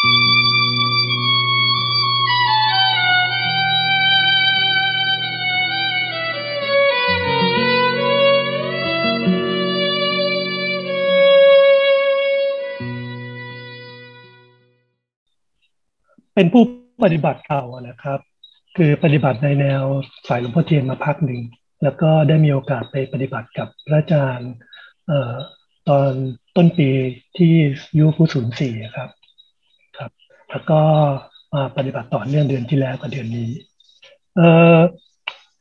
เป็นผู้ปฏิบัติเก่านะครับ คือปฏิบัติในแนวสายหลวงพ่อเทียนมาพักหนึ่ง แล้วก็ได้มีโอกาสไปปฏิบัติกับพระอาจารย์ตอนต้นปีที่ยูฟูศูนย์สี่ครับ แล้วก็มาปฏิบัติต่อเนื่องเดือนที่แล้วกับเดือนนี้เ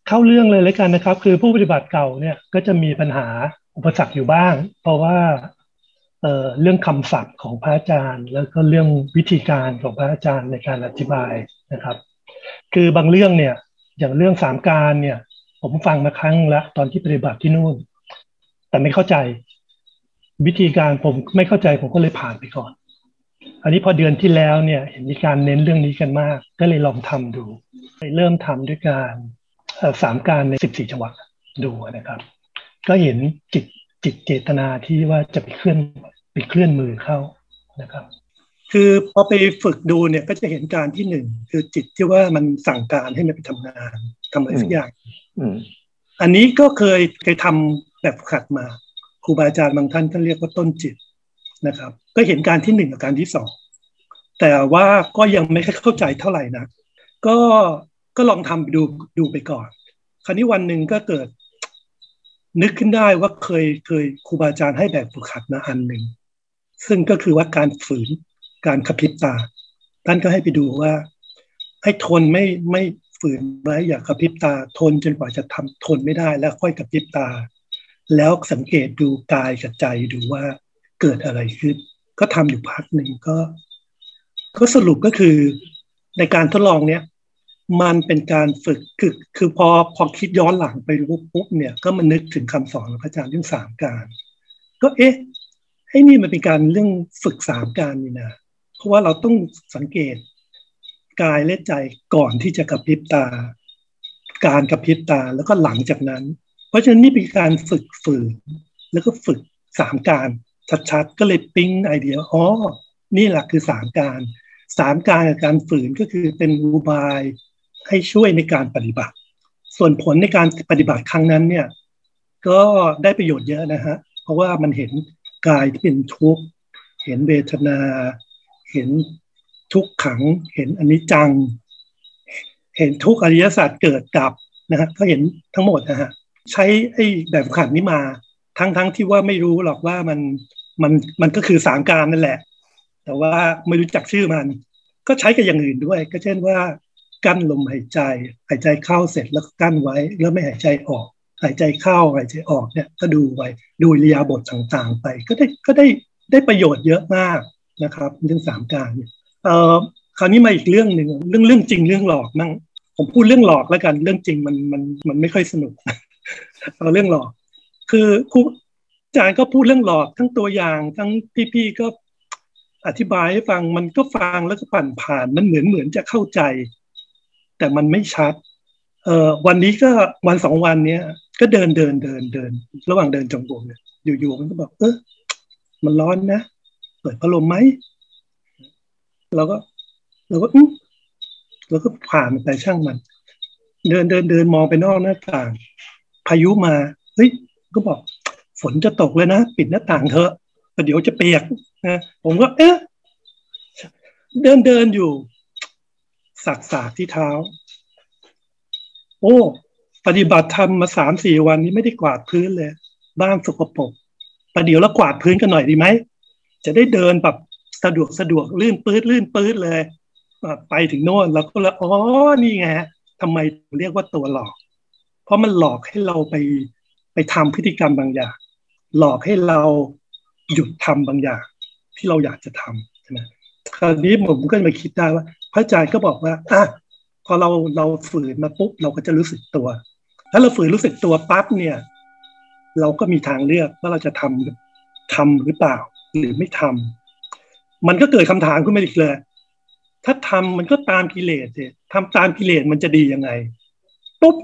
เข้าเรื่องเลยเลยกันนะครับ คือผู้ปฏิบัติเก่าเนี่ยก็จะมีปัญหาอุปสรรคอยู่บ้าง เพราะว่าเเรื่องคำศัพท์ของพระอาจารย์ แล้วก็เรื่องวิธีการของพระอาจารย์ในการอธิบายนะครับ คือบางเรื่องเนี่ยอย่างเรื่องสามการเนี่ย ผมฟังมาครั้งละตอนที่ปฏิบัติที่นู่น แต่ไม่เข้าใจ วิธีการผมไม่เข้าใจผมก็เลยผ่านไปก่อน อันนี้พอเดือนที่แล้วเนี่ยเห็นมีการเน้นเรื่องนี้กันมาก ก็เลยลองทำดูเริ่มทำด้วยการสามการในสิบสี่จังหวัดดูนะครับ ก็เห็นจิตจิตเจตนาที่ว่าจะไปเคลื่อนไปเคลื่อนมือเข้านะครับ คือพอไปฝึกดูเนี่ยก็จะเห็นการที่หนึ่งคือจิตที่ว่ามันสั่งการให้มันไปทำงานทำอะไรสักอย่างอันนี้ก็เคยเคยทำแบบขัดมาครูบาอาจารย์บางท่านท่านเรียกว่าต้นจิต นะครับ ก็เห็นการที่หนึ่งกับการที่สองแต่ว่าก็ยังไม่ค่อยเข้าใจเท่าไหร่นะก็ก็ลองทำดูดูไปก่อน คราวนี้วันหนึ่งก็เกิด นึกขึ้นได้ว่าเคยเคยครูบาอาจารย์ให้แบบฝึกหัดมาอันหนึ่งซึ่งก็คือว่าการฝืนการขพิบตา ท่านก็ให้ไปดูว่า ให้ทนไม่ไม่ฝืนไว้อย่ากระพริบตา ทนจนกว่าจะทำทนไม่ได้แล้วค่อยกระพริบตา แล้วสังเกตดูกายกับใจดูว่า เกิดอะไรขึ้น ก็ทำอยู่พักหนึ่งก็ ก็สรุปก็คือในการทดลองเนี้ยมันเป็นการฝึกคือคือพอพอคิดย้อนหลังไปปุ๊บปุ๊บเนี่ย ก็มานึกถึงคำสอนของพระอาจารย์เรื่องสามการ ก็เอ๊ะไอ้นี่มันเป็นการเรื่องฝึกสามการนี่นะเพราะว่าเราต้องสังเกตกายและใจก่อนที่จะกระพริบตา การกระพริบตาแล้วก็หลังจากนั้น เพราะฉะนั้นนี่เป็นการฝึกฝืนแล้วก็ฝึกสามการ ชัดๆ ก็เลยปิ๊งไอเดียอ๋อนี่แหละคือสามการสามการกับการฝืนก็คือเป็นอุบายให้ช่วยในการปฏิบัติ ส่วนผลในการปฏิบัติครั้งนั้นเนี่ยก็ได้ประโยชน์เยอะนะฮะเพราะว่ามันเห็นกายที่เป็นทุกข์เห็นเวทนา เห็นทุกขัง เห็นอนิจจัง เห็นทุกอริยศาสตร์เกิดดับนะฮะก็เห็นทั้งหมดนะฮะใช้ไอ้แบบขันนี้มาทั้งทั้งที่ว่าไม่รู้หรอกว่ามัน มันมันก็คือสามการนั่นแหละ แต่ว่าไม่รู้จักชื่อมัน ก็ใช้กับอย่างอื่นด้วย ก็เช่นว่า กั้นลมหายใจ หายใจเข้าเสร็จแล้วกั้นไว้ แล้วไม่หายใจออก หายใจเข้าหายใจออกเนี่ยก็ดูไว้ดูเรียบทต่างๆ ไป ก็ได้ก็ได้ได้ประโยชน์เยอะมากนะครับเรื่องสามการเนี่ยเอ่อคราวนี้มาอีกเรื่องหนึ่งเรื่องเรื่องจริงเรื่องหลอกนั่งผมพูดเรื่องหลอกแล้วกันเรื่องจริงมันมันมันไม่ค่อยสนุกเอาเรื่องหลอก คือครู อาจารย์ก็พูดเรื่องหลอกทั้งตัวอย่าง ทั้งพี่ๆก็อธิบายให้ฟังมันก็ฟังแล้วก็ผ่านผ่านมันเหมือนเหมือนจะเข้าใจ แต่มันไม่ชัด เอ่อวันนี้ก็วันสองวันเนี้ยก็เดินเดินเดินเดิน ระหว่างเดินจงกรมเนี่ยอยู่ๆมันก็บอกเออมันร้อนนะเปิดพัดลมไหมเราก็เราก็อืมเราก็ผ่านไปช่างมัน เดินเดินเดินมองไปนอกหน้าต่าง พายุมาเฮ้ยก็บอก ฝนจะตกเลยนะ ปิดหน้าต่างเถอะเดี๋ยวจะเปียกนะผมก็ เอ๊ะ เดินเดินอยู่ สักสากที่เท้า โอ้ ปฏิบัติธรรมมาสามสี่วันนี้ไม่ได้กวาดพื้นเลย บ้านสกปรกประเดี๋ยวแล้วกวาดพื้นกันหน่อยดีไหม จะได้เดินแบบสะดวกสะดวกลื่นปื้ดลื่นปื้ดเลยไปถึงโน่นเราก็เลยอ๋อนี่ไงทำไมเรียกว่าตัวหลอก เพราะมันหลอกให้เราไปไปทำพฤติกรรมบางอย่าง หลอกให้เราหยุดทำบางอย่างที่เราอยากจะทำใช่ไหมคราวนี้ผมก็มาคิดได้ว่า พระอาจารย์ก็บอกว่าอะพอเราเราฝืนมาปุ๊บเราก็จะรู้สึกตัว ถ้าเราฝืนรู้สึกตัวปั๊บเนี่ย เราก็มีทางเลือกว่าเราจะทำทำหรือเปล่า หรือไม่ทำมันก็เกิดคำถามขึ้นมาอีกเลย ถ้าทำมันก็ตามกิเลสเนี่ยทำตามกิเลสมันจะดียังไงปุ๊บ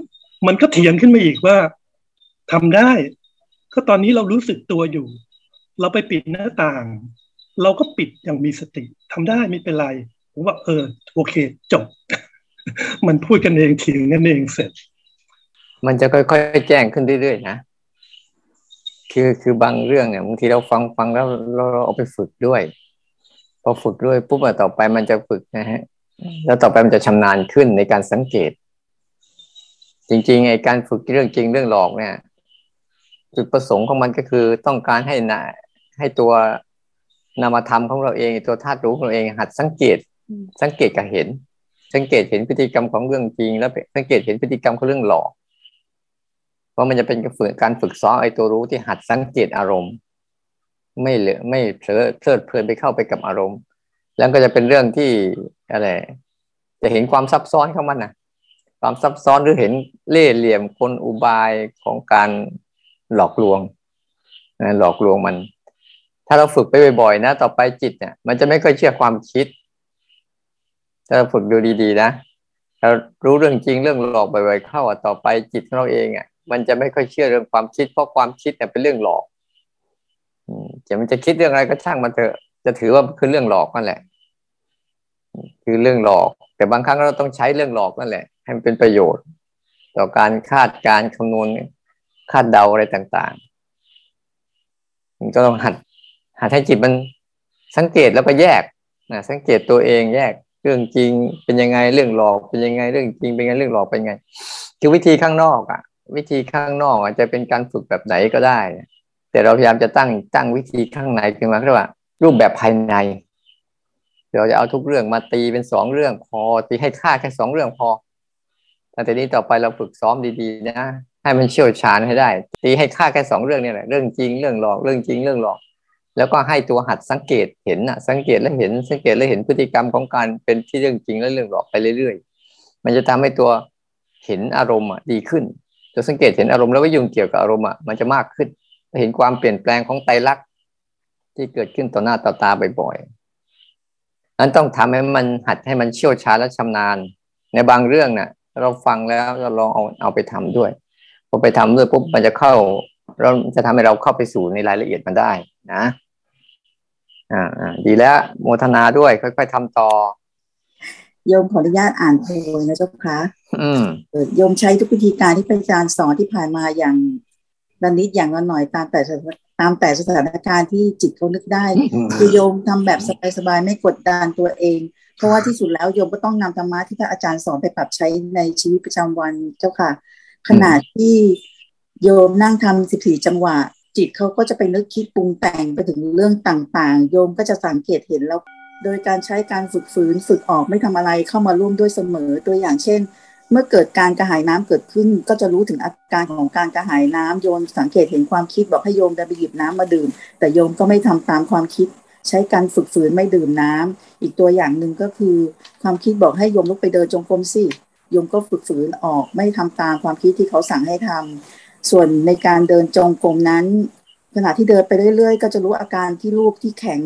มันก็เถียงขึ้นมาอีกว่าทำได้ ก็ตอนนี้เรารู้สึกตัวอยู่ เราไปปิดหน้าต่าง เราก็ปิดอย่างมีสติทำได้ไม่เป็นไรผมว่าเออโอเค จบ มันพูดกันเองถึงกันเองเสร็จ มันจะค่อยๆแจ้งขึ้นเรื่อยๆนะคือคือบางเรื่องเนี่ยบางทีเราฟังฟังแล้วเราเอาไปฝึกด้วย พอฝึกด้วยปุ๊บต่อไปมันจะฝึกนะฮะแล้วต่อไปมันจะชำนาญขึ้นในการสังเกต จริงๆไอ้การฝึกเรื่องจริงเรื่องหลอกเนี่ย จุดประสงค์ของมันก็คือต้องการให้นะให้ตัวนามธรรมของเราเองตัวธาตุรู้ของเราเองหัดสังเกต สังเกตกับเห็น สังเกตเห็นพฤติกรรมของเรื่องจริง แล้วสังเกตเห็นพฤติกรรมของเรื่องหลอกเพราะมันจะเป็นการฝึกการฝึกซ้อมไอ้ตัวรู้ที่หัดสังเกตอารมณ์ ไม่เหลือไม่เพลิดเพลิดเพลินไปเข้าไปกับอารมณ์ แล้วก็จะเป็นเรื่องที่อะไรจะเห็นความซับซ้อนของมันนะความซับซ้อนหรือเห็นเล่ห์เหลี่ยมกลอุบายของการ หลอกลวงนะหลอกลวงมัน ถ้าเราฝึกไปบ่อยๆนะ ต่อไปจิตเนี่ย มันจะไม่ค่อยเชื่อความคิด ถ้าเราฝึกดูดีๆนะเรารู้เรื่องจริงเรื่องหลอกบ่อยๆเข้าอะต่อไปจิตของเราเองอะ มันจะไม่ค่อยเชื่อเรื่องความคิด เพราะความคิดเนี่ยเป็นเรื่องหลอกจะมันจะคิดเรื่องอะไรก็ช่างมันเถอะ จะถือว่าคือเรื่องหลอกนั่นแหละ คือเรื่องหลอก แต่บางครั้งเราต้องใช้เรื่องหลอกนั่นแหละ ให้มันเป็นประโยชน์ ต่อการคาดการคำนวณ คาดเดาอะไรต่างๆมันก็ต้องหัด หัดให้จิตมันสังเกตแล้วก็แยกนะสังเกตตัวเองแยกเรื่องจริงเป็นยังไงเรื่องหลอกเป็นยังไงเรื่องจริงเป็นยังไงเรื่องหลอกเป็นยังไง คือวิธีข้างนอกอะ วิธีข้างนอกอาจจะเป็นการฝึกแบบไหนก็ได้ แต่เราพยายามจะตั้งตั้งวิธีข้างในขึ้นมาเรียกว่า รูปแบบภายในเราจะเอาทุกเรื่องมาตีเป็นสองเรื่องพอตีให้ค่าแค่สองเรื่องพอแต่ทีนี้ต่อไปเราฝึกซ้อมดีๆนะ ให้มันเชี่ยวชาญให้ได้ ตีให้ค่าแค่สองเรื่องนี่แหละเรื่องจริงเรื่องหลอกเรื่องจริงเรื่องหลอก แล้วก็ให้ตัวหัดสังเกตเห็นนะสังเกตแล้วเห็นสังเกตแล้วเห็นพฤติกรรมของการเป็นที่เรื่องจริงและเรื่องหลอกไปเรื่อยๆ มันจะทำให้ตัวเห็นอารมณ์ดีขึ้นจะสังเกตเห็นอารมณ์แล้วว่ายุ่งเกี่ยวกับอารมณ์อะมันจะมากขึ้นเห็นความเปลี่ยนแปลงของไตรลักษณ์ที่เกิดขึ้นต่อหน้าต่อตาบ่อยๆนั้นต้องทำให้มันหัดให้มันเชี่ยวชาญและชำนาญ ในบางเรื่องน่ะ เราฟังแล้วเราลองเอาเอาไปทำด้วย พอไปทำด้วยปุ๊บมันจะเข้าเราจะทำให้เราเข้าไปสู่ในรายละเอียดมันได้นะ อ่าดีแล้วโมทนาด้วย ค่อยๆทำต่อโยมขออนุญาตอ่านโพยนะเจ้าค่ะโยมใช้ทุกวิธีการที่พระอาจารย์สอนที่ผ่านมาอย่างดันนิดอย่างละหน่อยตามแต่ตามแต่สถานการณ์ที่จิตเขานึกได้ คือโยมทำแบบสบายๆไม่กดดันตัวเอง เพราะว่าที่สุดแล้วโยมก็ต้องนำธรรมะที่พระอาจารย์สอนไปปรับใช้ในชีวิตประจำวันเจ้าค่ะ ขณะที่โยมนั่งทำสิบสี่จังหวะ จิตเขาก็จะไปนึกคิดปรุงแต่งไปถึงเรื่องต่างๆ โยมก็จะสังเกตเห็นแล้ว โดยการใช้การฝึกฝืนฝึกออกไม่ทำอะไรเข้ามาร่วมด้วยเสมอตัวอย่างเช่น เมื่อเกิดการกระหายน้ำเกิดขึ้น ก็จะรู้ถึงอาการของการกระหายน้ำโยนสังเกตเห็นความคิดบอกให้โยมเดินไปหยิบน้ำมาดื่ม แต่โยมก็ไม่ทำตามความคิดใช้การฝึกฝืนไม่ดื่มน้ำอีกตัวอย่างหนึ่งก็คือ ความคิดบอกให้โยมลุกไปเดินจงกรมสิโยมก็ฝึกฝืนออกไม่ทำตามความคิดที่เขาสั่งให้ทำส่วนในการเดินจงกรมนั้น ขณะที่เดินไปเรื่อย ๆ ก็จะรู้อาการที่รูปที่แข็ง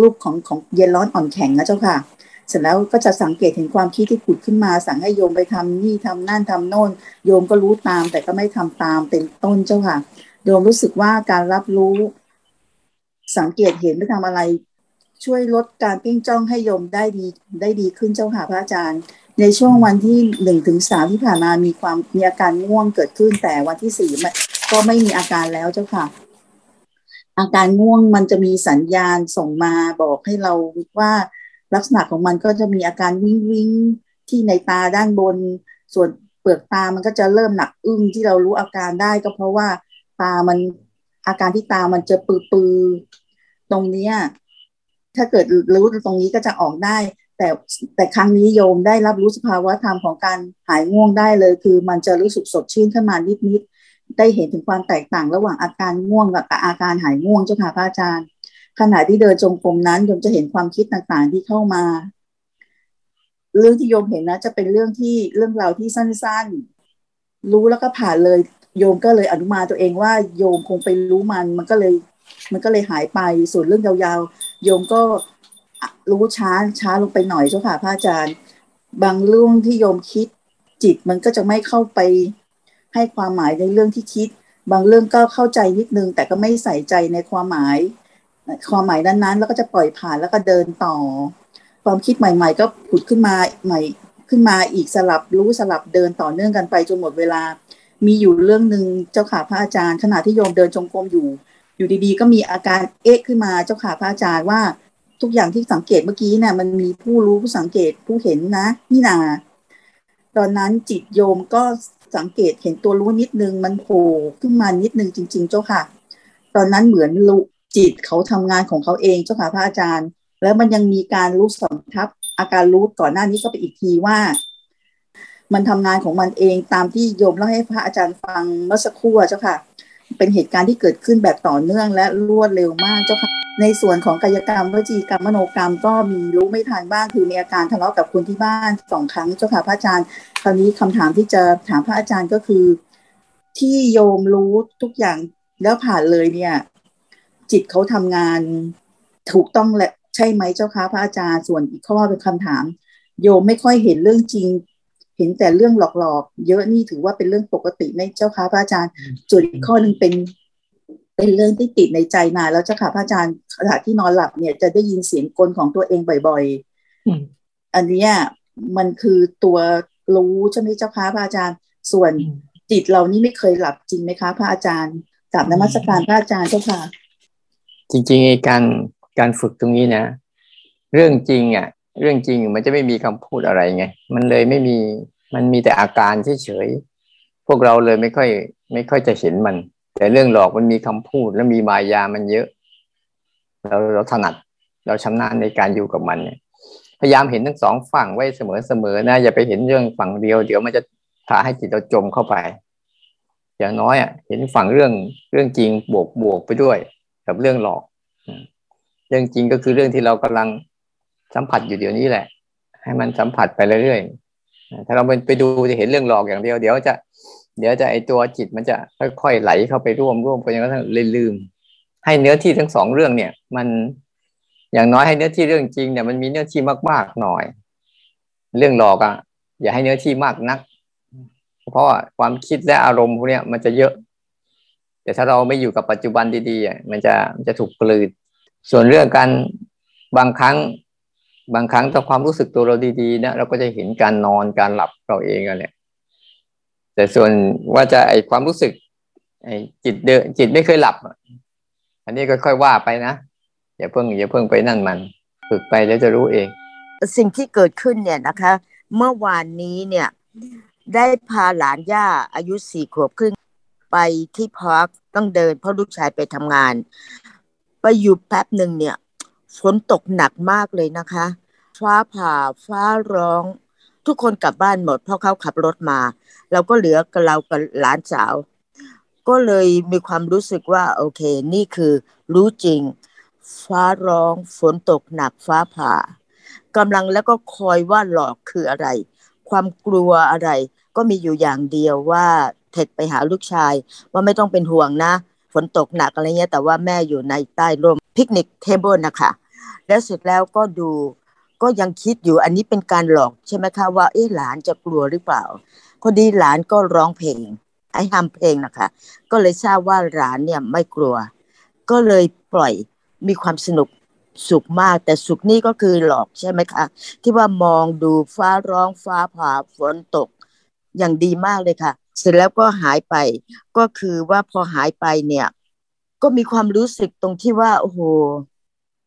รูปของของเย็นร้อนอ่อนแข็งนะเจ้าค่ะ เสร็จแล้วก็จะสังเกตเห็นความคิดที่ผุดขึ้นมา สั่งให้โยมไปทำนี่ทำนั่นทำโน่น โยมก็รู้ตาม แต่ก็ไม่ทำตามเป็นต้นเจ้าค่ะ โยมรู้สึกว่าการรับรู้ สังเกตเห็นไม่ทำอะไร ช่วยลดการเพ่งจ้องให้โยมได้ดีได้ดีขึ้นเจ้าค่ะพระอาจารย์ ในช่วงวันที่หนึ่งถึงสามที่ผ่านมามีความมีอาการง่วงเกิดขึ้นแต่วันที่สี่ก็ไม่มีอาการแล้วเจ้าค่ะ อาการง่วงมันจะมีสัญญาณส่งมาบอกให้เราว่าลักษณะของมันก็จะมีอาการวิงวิงที่ในตาด้านบน ส่วนเปลือกตามันก็จะเริ่มหนักอึ้งที่เรารู้อาการได้ก็เพราะว่าตามันอาการที่ตามันจะปือปือตรงเนี้ยถ้าเกิดรู้ตรงนี้ก็จะออกได้ แต่แต่ครั้งนี้โยมได้รับรู้สภาวะธรรมของการหายง่วงได้เลย คือมันจะรู้สึกสดชื่นขึ้นมานิดนิดได้เห็นถึงความแตกต่างระหว่างอาการง่วงกับอาการหายง่วงเจ้าค่ะพระอาจารย์ ขณะที่เดินจงกรมนั้นโยมจะเห็นความคิดต่างๆที่เข้ามา เรื่องที่โยมเห็นนะ จะเป็นเรื่องที่เรื่องราวที่สั้นๆ รู้แล้วก็ผ่านเลย โยมก็เลยอนุมาตัวเองว่าโยมคงไปรู้มัน มันก็เลย มันก็เลยหายไปส่วนเรื่องยาวๆโยมก็ รู้ช้าช้าลงไปหน่อยเจ้าค่ะพระอาจารย์ บางเรื่องที่โยมคิดจิตมันก็จะไม่เข้าไปให้ความหมายในเรื่องที่คิด บางเรื่องก็เข้าใจนิดนึง แต่ก็ไม่ใส่ใจในความหมาย ความหมายนั้นๆ แล้วก็จะปล่อยผ่านแล้วก็เดินต่อ ความคิดใหม่ ๆ ก็ผุดขึ้นมาใหม่ขึ้นมาอีกสลับรู้สลับเดินต่อเนื่องกันไปจนหมดเวลา มีอยู่เรื่องหนึ่งเจ้าขาพระอาจารย์ขณะที่โยมเดินจงกรมอยู่ อยู่ดีๆ ก็มีอาการเอ๊ะขึ้นมาเจ้าขาพระอาจารย์ว่า ทุกอย่างที่สังเกตเมื่อกี้เนี่ยมันมีผู้รู้ผู้สังเกตผู้เห็นนะนี่นาตอนนั้นจิตโยมก็สังเกตเห็นตัวรู้นิดนึงมันโผล่ขึ้นมานิดนึงจริง ๆ เจ้าค่ะ ตอนนั้นเหมือนลุจิตเขาทำงานของเขาเองเจ้าค่ะพระอาจารย์ แล้วมันยังมีการรู้สัมทับอาการรู้ก่อนหน้านี้ก็ไปอีกทีว่า มันทำงานของมันเองตามที่โยมเล่าให้พระอาจารย์ฟังเมื่อสักครู่เจ้าค่ะ เป็นเหตุการณ์ที่เกิดขึ้นแบบต่อเนื่องและรวดเร็วมากเจ้าค่ะ ในส่วนของกายกรรมวจีกรรมมโนกรรมก็มีรู้ไม่ทันบ้างคือมีอาการทะเลาะกับคนที่บ้านสองครั้งเจ้าค่ะพระอาจารย์ คราวนี้คำถามที่จะถามพระอาจารย์ก็คือ ที่โยมรู้ทุกอย่างแล้วผ่านเลยเนี่ย จิตเขาทำงานถูกต้องและใช่ไหมเจ้าค่ะพระอาจารย์ส่วนอีกข้อเป็นคำถาม โยมไม่ค่อยเห็นเรื่องจริง เห็นแต่เรื่องหลอกๆ เยอะนี่ถือว่าเป็นเรื่องปกติในเจ้าค่ะพระอาจารย์ ส่วนอีกข้อหนึ่งเป็น เป็นเรื่องที่ติดในใจนานแล้วเจ้าค่ะพระอาจารย์ขณะที่นอนหลับเนี่ยจะได้ยินเสียงกลของตัวเองบ่อยๆอันนี้มันคือตัวรู้ใช่ไหมเจ้าคะพระอาจารย์ ส่วนจิตเรานี่ไม่เคยหลับจริงไหมคะ พระอาจารย์กลับนมัสการพระอาจารย์เจ้าค่ะ จริงๆการการฝึกตรงนี้นะ เรื่องจริงอะ เรื่องจริงมันจะไม่มีคำพูดอะไรไง มันเลยไม่มีมันมีแต่อาการเฉยๆพวกเราเลยไม่ค่อย ไม่ค่อยจะเห็นมัน แต่เรื่องหลอกมันมีคำพูดแล้วมีมายามันเยอะ เราเราถนัดเราชำนาญในการอยู่กับมันเนี่ยพยายามเห็นทั้งสองฝั่งไว้เสมอๆนะ อย่าไปเห็นเรื่องฝั่งเดียว เดี๋ยวมันจะพาให้จิตเราจมเข้าไป อย่างน้อยอะเห็นฝั่งเรื่องเรื่องจริงบวกบวกไปด้วย กับเรื่องหลอกเรื่องจริงก็คือเรื่องที่เรากำลังสัมผัสอยู่เดี๋ยวนี้แหละ ให้มันสัมผัสไปเรื่อยๆถ้าเราไปดูจะเห็นเรื่องหลอกอย่างเดียวเดี๋ยวจะ เดี๋ยวจะไอตัวจิตมันจะค่อยๆไหลเข้าไปร่วมร่วมไปจนกระทั่งเลยลืม ให้เนื้อที่ทั้งสองเรื่องเนี่ย มันอย่างน้อยให้เนื้อที่เรื่องจริงเนี่ยมันมีเนื้อที่มากๆหน่อย เรื่องหลอกอะ อย่าให้เนื้อที่มากนัก เพราะความคิดและอารมณ์พวกนี้มันจะเยอะ แต่ถ้าเราไม่อยู่กับปัจจุบันดีๆอะมันจะมันจะถูกกลืนส่วนเรื่องการบางครั้งบางครั้งต่อความรู้สึกตัวเราดีๆนะเราก็จะเห็นการนอนการหลับเราเองกันเนี่ย แต่ส่วนว่าจะไอความรู้สึก ไอจิตเดจิตไม่เคยหลับ อันนี้ก็ค่อยว่าไปนะอย่าเพิ่งอย่าเพิ่งไปนั่นมัน ฝึกไปแล้วจะรู้เอง สิ่งที่เกิดขึ้นเนี่ยนะคะ เมื่อวานนี้เนี่ย ได้พาหลานย่าอายุสี่ขวบครึ่งไปที่พาร์คต้องเดินเพราะลูกชายไปทำงาน ไปอยู่แป๊บหนึ่งเนี่ยฝนตกหนักมากเลยนะคะ ฟ้าผ่าฟ้าร้อง ทุกคนกลับบ้านหมดเพราะเขาขับรถมา เราก็เหลือกับเรากับหลานสาว ก็เลยมีความรู้สึกว่า โอเค นี่คือรู้จริง ฟ้าร้องฝนตกหนักฟ้าผ่ากำลังแล้วก็คอยว่าหลอกคืออะไร ความกลัวอะไร ก็มีอยู่อย่างเดียวว่าเทคไปหาลูกชาย ว่าไม่ต้องเป็นห่วงนะฝนตกหนักอะไรเงี้ยแต่ว่าแม่อยู่ในใต้ร่มพิกนิกเทเบิลนะคะแล้วเสร็จแล้วก็ดูก็ยังคิดอยู่อันนี้เป็นการหลอกใช่ไหมคะว่าเอ๊หลานจะกลัวหรือเปล่า พอดีหลานก็ร้องเพลง ไอ้ทำเพลงนะคะ ก็เลยทราบว่าหลานเนี่ยไม่กลัว ก็เลยปล่อยมีความสนุกสุขมาก แต่สุขนี่ก็คือหลอกใช่ไหมคะ ที่ว่ามองดูฟ้าร้องฟ้าผ่าฝนตกอย่างดีมากเลยค่ะ เสร็จแล้วก็หายไป ก็คือว่าพอหายไปเนี่ย ก็มีความรู้สึกตรงที่ว่าโอ้โห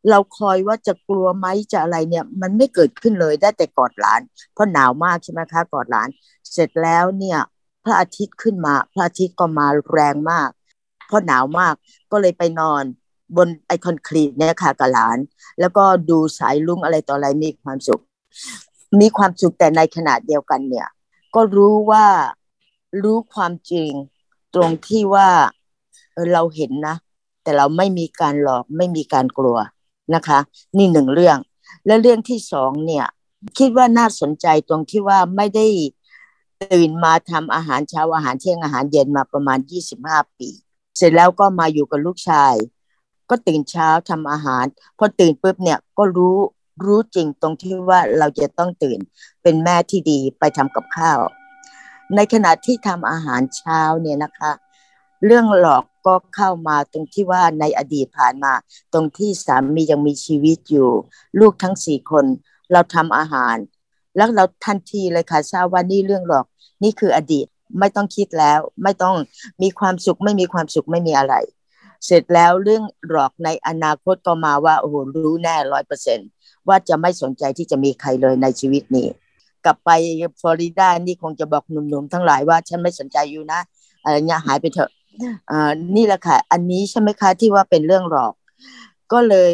เราคอยว่าจะกลัวไหมจะอะไรเนี่ย มันไม่เกิดขึ้นเลยได้แต่กอดหลาน เพราะหนาวมากใช่ไหมคะกอดหลาน เสร็จแล้วเนี่ยพระอาทิตย์ขึ้นมา พระอาทิตย์ก็มาแรงมาก เพราะหนาวมากก็เลยไปนอนบนไอคอนกรีตเนี่ยค่ะกับหลาน แล้วก็ดูสายลุ้งอะไรต่ออะไรมีความสุข มีความสุขแต่ในขณะเดียวกันเนี่ย ก็รู้ว่ารู้ความจริงตรงที่ว่าเราเห็นนะ แต่เราไม่มีการหลอกไม่มีการกลัวนะคะ นี่หนึ่งเรื่อง และเรื่องที่สองเนี่ย คิดว่าน่าสนใจตรงที่ว่าไม่ได้ ตื่นมาทำอาหารเช้าอาหารเที่ยงอาหารเย็นมาประมาณยี่สิบห้าปี เสร็จแล้วก็มาอยู่กับลูกชาย ก็ตื่นเช้าทำอาหาร พอตื่นปุ๊บเนี่ยก็รู้รู้จริงตรงที่ว่าเราจะต้องตื่นเป็นแม่ที่ดีไปทำกับข้าว ในขณะที่ทำอาหารเช้าเนี่ยนะคะ เรื่องหลอกก็เข้ามาตรงที่ว่าในอดีตผ่านมา ตรงที่สามียังมีชีวิตอยู่ ลูกทั้งสี่คนเราทำอาหาร แล้วเราทันทีเลยค่ะทราบว่านี่เรื่องหลอก นี่คืออดีตไม่ต้องคิดแล้ว ไม่ต้องมีความสุขไม่มีความสุขไม่มีอะไร เสร็จแล้วเรื่องหลอกในอนาคตก็มาว่าโอ้โหรู้แน่ร้อยเปอร์เซ็นว่าจะไม่สนใจที่จะมีใครเลยในชีวิตนี้ กลับไปฟลอริดานี่คงจะบอกหนุ่มๆทั้งหลายว่าฉันไม่สนใจอยู่นะอะไรเงี้ยหายไปเถอะอ่านี่แหละค่ะ อันนี้ใช่ไหมคะที่ว่าเป็นเรื่องหลอก ก็เลย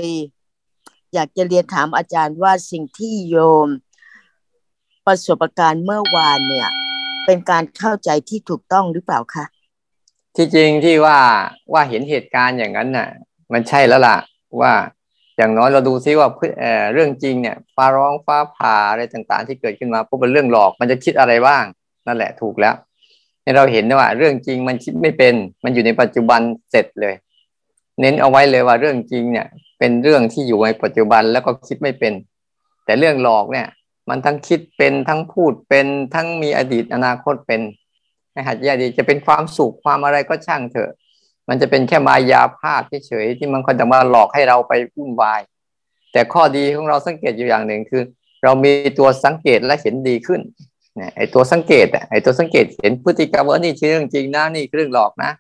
อยากจะเรียนถามอาจารย์ว่าสิ่งที่โยม ประสบการณ์เมื่อวานเนี่ย เป็นการเข้าใจที่ถูกต้องหรือเปล่าคะที่จริงที่ว่าว่าเห็นเหตุการณ์อย่างนั้นน่ะ มันใช่แล้วล่ะ ว่าอย่างน้อยเราดูซิว่าเเรื่องจริงเนี่ยฟ้าร้องฟ้าผ่าอะไรต่างๆ ที่เกิดขึ้นมาพวกเป็นเรื่องหลอกมันจะคิดอะไรบ้าง นั่นแหละถูกแล้วเราเห็นว่า เรื่องจริงมันคิดไม่เป็น มันอยู่ในปัจจุบันเสร็จเลย เน้นเอาไว้เลยว่าเรื่องจริงเนี่ย เป็นเรื่องที่อยู่ในปัจจุบันแล้วก็คิดไม่เป็น แต่เรื่องหลอกเนี่ย มันทั้งคิดเป็นทั้งพูดเป็นทั้งมีอดีตอนาคตเป็นให้หัดแยกดีจะเป็นความสุขความอะไรก็ช่างเถอะ มันจะเป็นแค่มายาภาพเฉยๆที่มันคอยจะมาหลอกให้เราไปวุ่นวาย แต่ข้อดีของเราสังเกตอยู่อย่างหนึ่งคือ เรามีตัวสังเกตและเห็นดีขึ้นไอตัวสังเกตอะไอตัวสังเกตเห็นพฤติกรรมว่านี่คือเรื่องจริงนะนี่คือเรื่องหลอกนะ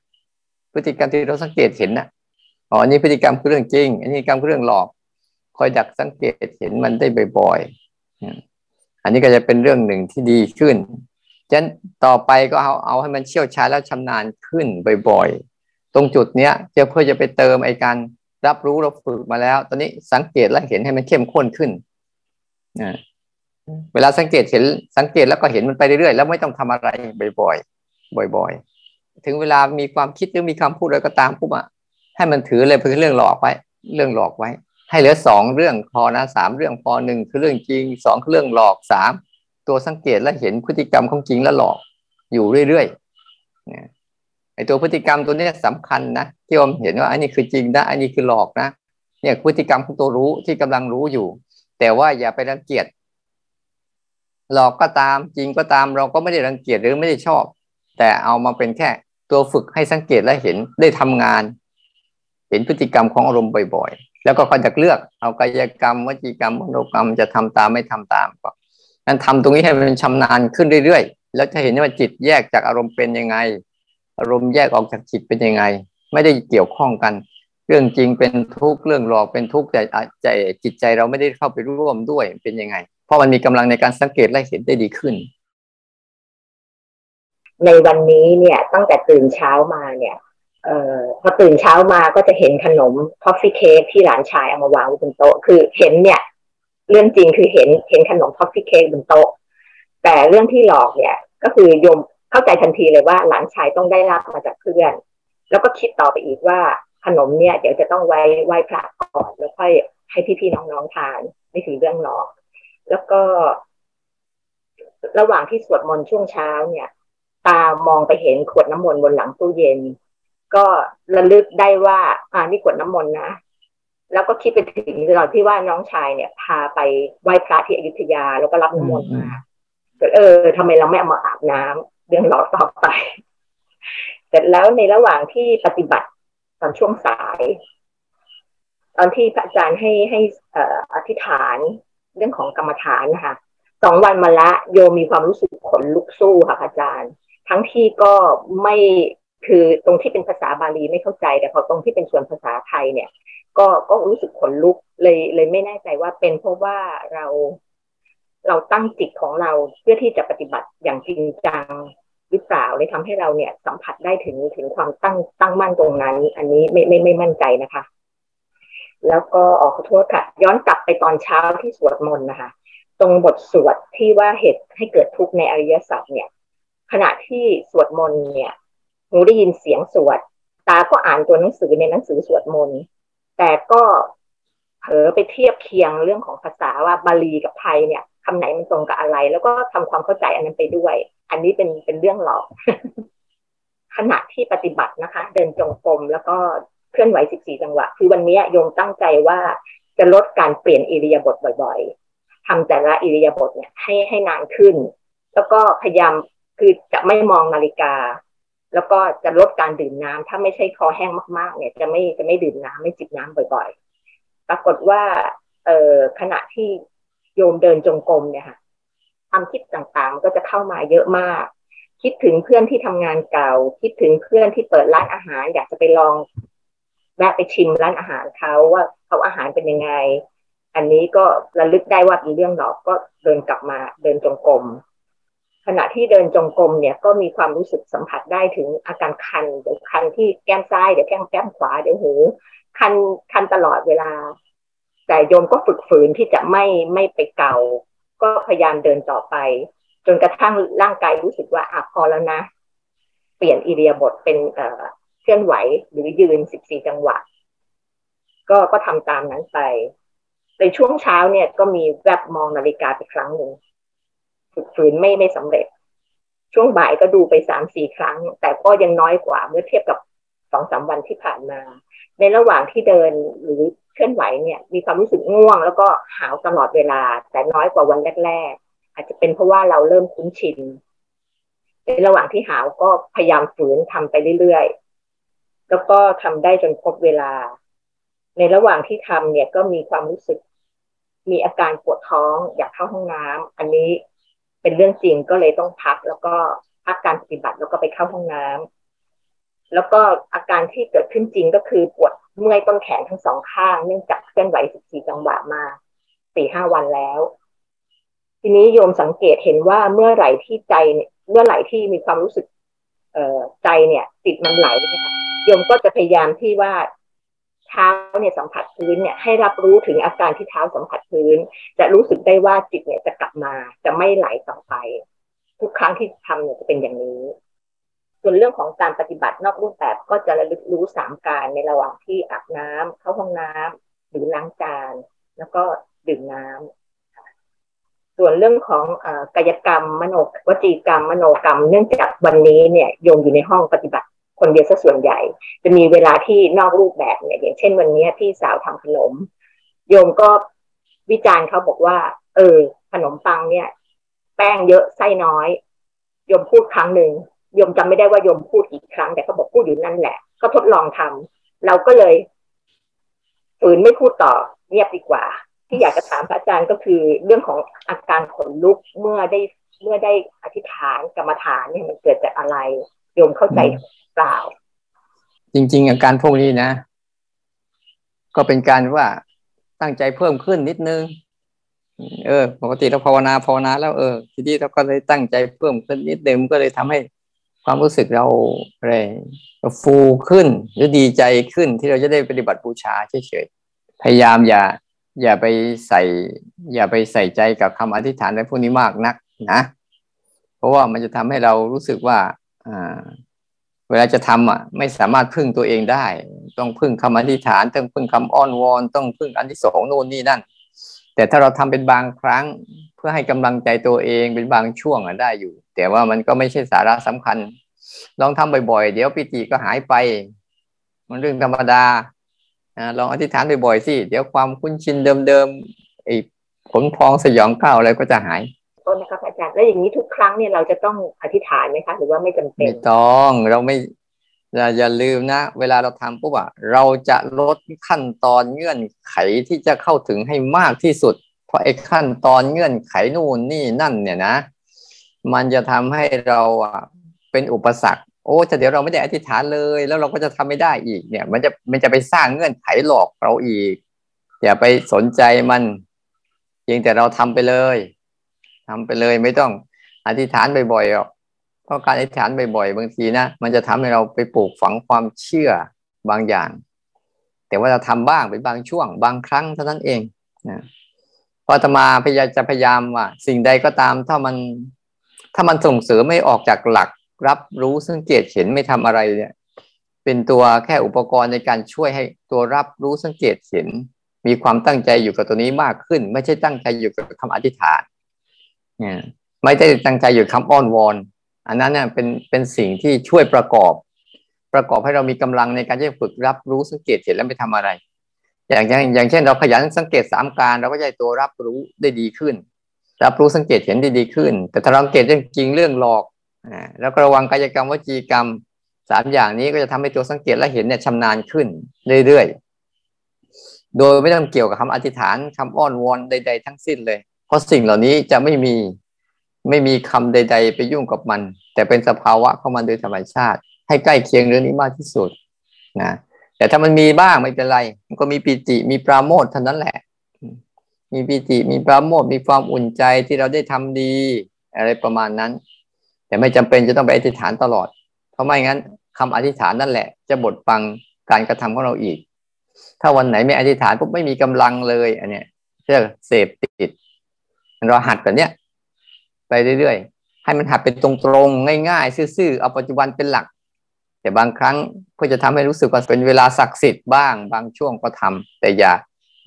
พฤติกรรมที่เราสังเกตเห็นนะอ๋อนี่พฤติกรรมคือเรื่องจริงอันนี้กรรมคือเรื่องหลอก คอยดักสังเกตเห็นมันได้บ่อยๆ อันนี้ก็จะเป็นเรื่องหนึ่งที่ดีขึ้นฉะนั้นต่อไปก็เอาเอาให้มันเชี่ยวชาญแล้วชำนาญขึ้นบ่อยๆ ตรงจุดเนี้ยจะเพื่อจะไปเติมไอ้การรับรู้เราฝึกมาแล้ว ตอนนี้สังเกตและเห็นให้มันเข้มข้นขึ้นนะเวลาสังเกตเห็นสังเกตแล้วก็เห็นมันไปเรื่อยๆแล้วไม่ต้องทำอะไรบ่อยๆ บ่อย ๆ ถึงเวลามีความคิดหรือมีคำพูดอะไรก็ตามปุ๊บอะให้มันถือเลยเป็นเรื่องหลอกไว้ เรื่องหลอกไว้ ให้เหลือสองเรื่องพอนะสามเรื่องพอหนึ่งคือเรื่องจริงสองคือเรื่องหลอกสามตัวสังเกตและเห็นพฤติกรรมของจริงและหลอกอยู่เรื่อยๆเนี่ยไอตัวพฤติกรรมตัวนี้สำคัญนะที่ผมเห็นว่าอันนี้คือจริงนะอันนี้คือหลอกนะเนี่ยพฤติกรรมของตัวรู้ที่กำลังรู้อยู่ แต่ว่าอย่าไปรังเกียจหลอกก็ตามจริงก็ตามเราก็ไม่ได้รังเกียจหรือไม่ได้ชอบ แต่เอามาเป็นแค่ตัวฝึกให้สังเกตและเห็นได้ทำงาน เห็นพฤติกรรมของอารมณ์บ่อยๆ แล้วก็คอยจะเลือกเอากายกรรมวจีกรรมมโนกรรมจะทำตามไม่ทำตามก็นั้นทำตรงนี้ให้มันชำนาญขึ้นเรื่อยๆ แล้วจะเห็นว่าจิตแยกจากอารมณ์เป็นยังไง อารมณ์แยกออกจากจิตเป็นยังไง ไม่ได้เกี่ยวข้องกัน เรื่องจริงเป็นทุกข์เรื่องหลอกเป็นทุกข์แต่ใจจิตใจเราไม่ได้เข้าไปร่วมด้วยเป็นยังไง เพราะมันมีกำลังในการสังเกตและเห็นได้ดีขึ้น ในวันนี้เนี่ยตั้งแต่ตื่นเช้ามาเนี่ย เอ่อพอตื่นเช้ามาก็จะเห็นขนมทอฟฟี่เค้กที่หลานชายเอามาวางบนโต๊ะ คือเห็นเนี่ย เรื่องจริงคือเห็นเห็นขนมทอฟฟี่เค้กบนโต๊ะ แต่เรื่องที่หลอกเนี่ย ก็คือโยมเข้าใจทันทีเลยว่าหลานชายต้องได้รับมาจากเพื่อน แล้วก็คิดต่อไปอีกว่าขนมเนี่ยเดี๋ยวจะต้องไว้ไหว้พระก่อนแล้วค่อยให้พี่ๆน้องๆทานนี่คือเรื่องหลอก แล้วก็ ระหว่างที่สวดมนต์ช่วงเช้าเนี่ย ตามองไปเห็นขวดน้ำมนต์บนหลังตู้เย็น ก็ระลึกได้ว่า อ่านี่ขวดน้ำมนต์นะ แล้วก็คิดไปถึงตอนที่ว่าน้องชายเนี่ย พาไปไหว้พระที่อยุธยาแล้วก็รับน้ำมนต์มาเออทำไมเราไม่เอามาอาบน้ำเรื่องหลอต่อไป เสร็จแล้วในระหว่างที่ปฏิบัติตอนช่วงสาย ตอนที่พระอาจารย์ให้ให้อธิษฐานเรื่องของกรรมฐานนะคะสองวันมาละโยมีความรู้สึกขนลุกสู้ค่ะอาจารย์ ทั้งที่ก็ไม่ คือตรงที่เป็นภาษาบาลีไม่เข้าใจ แต่พอตรงที่เป็นส่วนภาษาไทยเนี่ย ก็ก็รู้สึกขนลุกเลยเลยไม่แน่ใจว่าเป็นเพราะว่าเราเราตั้งจิตของเราเพื่อที่จะปฏิบัติอย่างจริงจังหรือเปล่าเลยทำให้เราเนี่ย สัมผัสได้ถึงถึงความตั้งตั้งมั่นตรงนั้น อันนี้ไม่ไม่ไม่มั่นใจนะคะ แล้วก็ออกขอโทษค่ะ ย้อนกลับไปตอนเช้าที่สวดมนต์นะคะ ตรงบทสวดที่ว่าเหตุให้เกิดทุกข์ในอริยสัจเนี่ย ขณะที่สวดมนต์เนี่ย หนูได้ยินเสียงสวด ตาก็อ่านตัวหนังสือในหนังสือสวดมนต์ แต่ก็เผลอไปเทียบเคียงเรื่องของภาษาว่าบาลีกับไทยเนี่ยคำไหนมันตรงกับอะไร แล้วก็ทำความเข้าใจอันนั้นไปด้วย อันนี้เป็นเป็นเรื่องหลอกขณะที่ปฏิบัตินะคะ เดินจงกรมแล้วก็เคลื่อนไหว 14 จังหวะ คือวันนี้โยมตั้งใจว่าจะลดการเปลี่ยนอิริยาบถบ่อยๆทำแต่ละอิริยาบถเนี่ยให้ให้นานขึ้น แล้วก็พยายามคือจะไม่มองนาฬิกา แล้วก็จะลดการดื่มน้ำถ้าไม่ใช่คอแห้งมาก ๆ เนี่ย จะไม่จะไม่ดื่มน้ำไม่จิบน้ำบ่อย ๆ ปรากฏว่า เอ่อขณะที่โยมเดินจงกรมเนี่ยค่ะความคิดต่างๆก็จะเข้ามาเยอะมาก คิดถึงเพื่อนที่ทำงานเก่า คิดถึงเพื่อนที่เปิดร้านอาหาร อยากจะไปลองแวะไปชิมร้านอาหารเขาว่าเขาอาหารเป็นยังไง อันนี้ก็ระลึกได้ว่าเป็นเรื่องหรอกก็เดินกลับมาเดินจงกรม ขณะที่เดินจงกรมเนี่ยก็มีความรู้สึกสัมผัสได้ถึงอาการคันเดี๋ยวคันที่แก้มซ้ายเดี๋ยวแก้มแก้มขวาเดี๋ยวหู คันคันตลอดเวลา แต่โยมก็ฝึกฝืนที่จะไม่ไม่ไปเกา ก็พยายามเดินต่อไป จนกระทั่งร่างกายรู้สึกว่าอะพอแล้วนะ เปลี่ยนอิเลียบทเป็นเอ่อเคลื่อนไหวหรือยืนสิบสี่จังหวะ ก็ก็ทำตามนั้นไปในช่วงเช้าเนี่ยก็มีแวบมองนาฬิกาไปครั้งหนึ่ง ฝึกฝืนไม่ไม่สำเร็จ ช่วงบ่ายก็ดูไปสามสี่ครั้ง แต่ก็ยังน้อยกว่าเมื่อเทียบกับสองสามวันที่ผ่านมา ในระหว่างที่เดินหรือเคลื่อนไหวเนี่ย มีความรู้สึกง่วง แล้วก็หาวตลอดเวลา แต่น้อยกว่าวันแรก ๆ อาจจะเป็นเพราะว่าเราเริ่มคุ้นชินในระหว่างที่หาวก็พยายามฝืนทำไปเรื่อยๆ แล้วก็ทำได้จนครบเวลา ในระหว่างที่ทำเนี่ยก็มีความรู้สึก มีอาการปวดท้องอยากเข้าห้องน้ำอันนี้ เป็นเรื่องจริงก็เลยต้องพักแล้วก็พักการปฏิบัติแล้วก็ไปเข้าห้องน้ำแล้วก็อาการที่เกิดขึ้นจริงก็คือปวดเมื่อยต้นแขนทั้งสองข้าง เนื่องจากเคลื่อนไหว14จังหวะมาสี่ห้าวันแล้ว ทีนี้โยมสังเกตเห็นว่าเมื่อไหร่ที่ใจเมื่อไหร่ที่มีความรู้สึก เอ่อใจเนี่ยจิตมันไหลนะคะโยมก็จะพยายามที่ว่า เท้าเนี่ยสัมผัสพื้นเนี่ยให้รับรู้ถึงอาการที่เท้าสัมผัสพื้น จะรู้สึกได้ว่าจิตเนี่ยจะกลับมาจะไม่ไหลต่อไป ทุกครั้งที่ทำเนี่ยจะเป็นอย่างนี้ ส่วนเรื่องของการปฏิบัตินอกรูปแบบก็จะระลึกรู้สามการในระหว่างที่อาบน้ำเข้าห้องน้ำหรือล้างจานแล้วก็ดื่มน้ำส่วนเรื่องของอกายกรรมมโนวจีกรรม มโนกรรม เนื่องจากวันนี้เนี่ยโยมอยู่ในห้องปฏิบัติ คนเดียวซะส่วนใหญ่ จะมีเวลาที่นอกรูปแบบเนี่ยอย่างเช่นวันนี้พี่สาวทำขนม โยมก็วิจารณ์เขาบอกว่า เออ ขนมปังเนี่ย แป้งเยอะไส้น้อย โยมพูดครั้งหนึ่งโยมจำไม่ได้ว่าโยมพูดอีกครั้ง แต่เขาบอกพูดอยู่นั่นแหละ ก็ทดลองทำเราก็เลยฝืนไม่พูดต่อเงียบดีกว่า ที่อยากจะถามพระอาจารย์ก็คือเรื่องของอาการขนลุกเมื่อได้เมื่อได้อธิษฐานกรรมฐานเนี่ยมันเกิดจากอะไรโยมเข้าใจ เปล่า จริง ๆ อาการพวกนี้นะ ก็เป็นการว่าตั้งใจเพิ่มขึ้นนิดนึง เออ ปกติเราภาวนาภาวนาแล้วเออทีนี้เราก็เลยตั้งใจเพิ่มขึ้นนิดนึงก็เลยทำให้ความรู้สึกเราอะไรฟูขึ้น หรือดีใจขึ้นที่เราจะได้ปฏิบัติบูชาเฉยๆพยายามอย่า อย่าไปใส่ อย่าไปใส่ใจกับคำอธิษฐานในพวกนี้มากนักนะ เพราะว่ามันจะทำให้เรารู้สึกว่าอ่า เวลาจะทำอะไม่สามารถพึ่งตัวเองได้ ต้องพึ่งคำอธิษฐาน ต้องพึ่งคำอ้อนวอน ต้องพึ่งอันที่สองนู่นนี่นั่น แต่ถ้าเราทำเป็นบางครั้งเพื่อให้กำลังใจตัวเองเป็นบางช่วงอะได้อยู่ แต่ว่ามันก็ไม่ใช่สาระสำคัญ ลองทำบ่อยๆ เดี๋ยวปิติก็หายไป มันเรื่องธรรมดาลองอธิษฐานบ่อยๆสิเดี๋ยวความคุ้นชินเดิมๆไอ้ผลพองสยองเก้าอะไรก็จะหายต้นนะครับ แล้วอย่างนี้ทุกครั้งเนี่ยเราจะต้องอธิษฐานไหมคะ หรือว่าไม่จำเป็นไม่ต้องเราไม่อย่าอย่าลืมนะ เวลาเราทำปุ๊บอะเราจะลดขั้นตอนเงื่อนไขที่จะเข้าถึงให้มากที่สุด เพราะไอ้ขั้นตอนเงื่อนไขนู่นนี่นั่นเนี่ยนะ มันจะทำให้เราอะเป็นอุปสรรค โอ้แต่เดี๋ยวเราไม่ได้อธิษฐานเลย แล้วเราก็จะทำไม่ได้อีกเนี่ย มันจะมันจะไปสร้างเงื่อนไขหลอกเราอีก อย่าไปสนใจมันเพียงแต่เราทำไปเลย ทำไปเลยไม่ต้องอธิษฐานบ่อยๆหรอกเพราะการอธิษฐานบ่อยๆบางทีนะมันจะทำให้เราไปปลูกฝังความเชื่อบางอย่าง แต่ว่าเราทำบ้างเป็นบางช่วง บางครั้งเท่านั้นเองนะพอตมาพยายามจะพยายามว่า สิ่งใดก็ตามถ้ามันถ้ามันส่งเสริมไม่ออกจากหลักรับรู้สังเกตเห็นไม่ทำอะไรเนี่ยเป็นตัวแค่อุปกรณ์ในการช่วยให้ตัวรับรู้สังเกตเห็น มีความตั้งใจอยู่กับตัวนี้มากขึ้น ไม่ใช่ตั้งใจอยู่กับคำอธิษฐาน ไม่ได้ตั้งใจอยู่คำอ้อนวอน อันนั้นเนี่ยเป็นเป็นสิ่งที่ช่วยประกอบ ประกอบให้เรามีกำลังในการที่จะฝึกรับรู้สังเกตเห็นแล้วไปทำอะไรอย่างอย่างอย่างเช่น เราขยันสังเกตสามการเราก็จะตัวรับรู้ได้ดีขึ้น รับรู้สังเกตเห็นได้ดีขึ้น แต่ถ้าเราสังเกตเรื่องจริงเรื่องหลอกอ่าแล้วก็ระวังกายกรรมวจีกรรมสามอย่างนี้ก็จะทำให้ตัวสังเกตและเห็นเนี่ยชำนาญขึ้นเรื่อยๆโดยไม่ต้องเกี่ยวกับคำอธิษฐานคำอ้อนวอนใด ๆ ทั้งสิ้นเลย เพราะสิ่งเหล่านี้จะไม่มีไม่มีคำใด ๆ ไปยุ่งกับมัน แต่เป็นสภาวะเข้ามาโดยธรรมชาติ ให้ใกล้เคียงเรื่องนี้มากที่สุดนะแต่ถ้ามันมีบ้างไม่เป็นไร มันก็มีปิติมีปราโมทเท่านั้นแหละ มีปิติมีปราโมทมีความอุ่นใจที่เราได้ทำดี อะไรประมาณนั้น แต่ไม่จำเป็นจะต้องไปอธิษฐานตลอด เพราะไม่งั้นคำอธิษฐานนั่นแหละ จะบดบังการกระทำของเราอีก ถ้าวันไหนไม่อธิษฐานปุ๊บไม่มีกำลังเลยอันเนี้ยเชื่อเสพติด เราหัดแบบเนี้ยไปเรื่อยๆ ให้มันหัดเป็นตรงๆ ง่ายๆ ซื่อๆ เอาปัจจุบันเป็นหลัก แต่บางครั้งก็จะทำให้รู้สึกว่าเป็นเวลาศักดิ์สิทธิ์บ้าง บางช่วงก็ทำแต่อย่า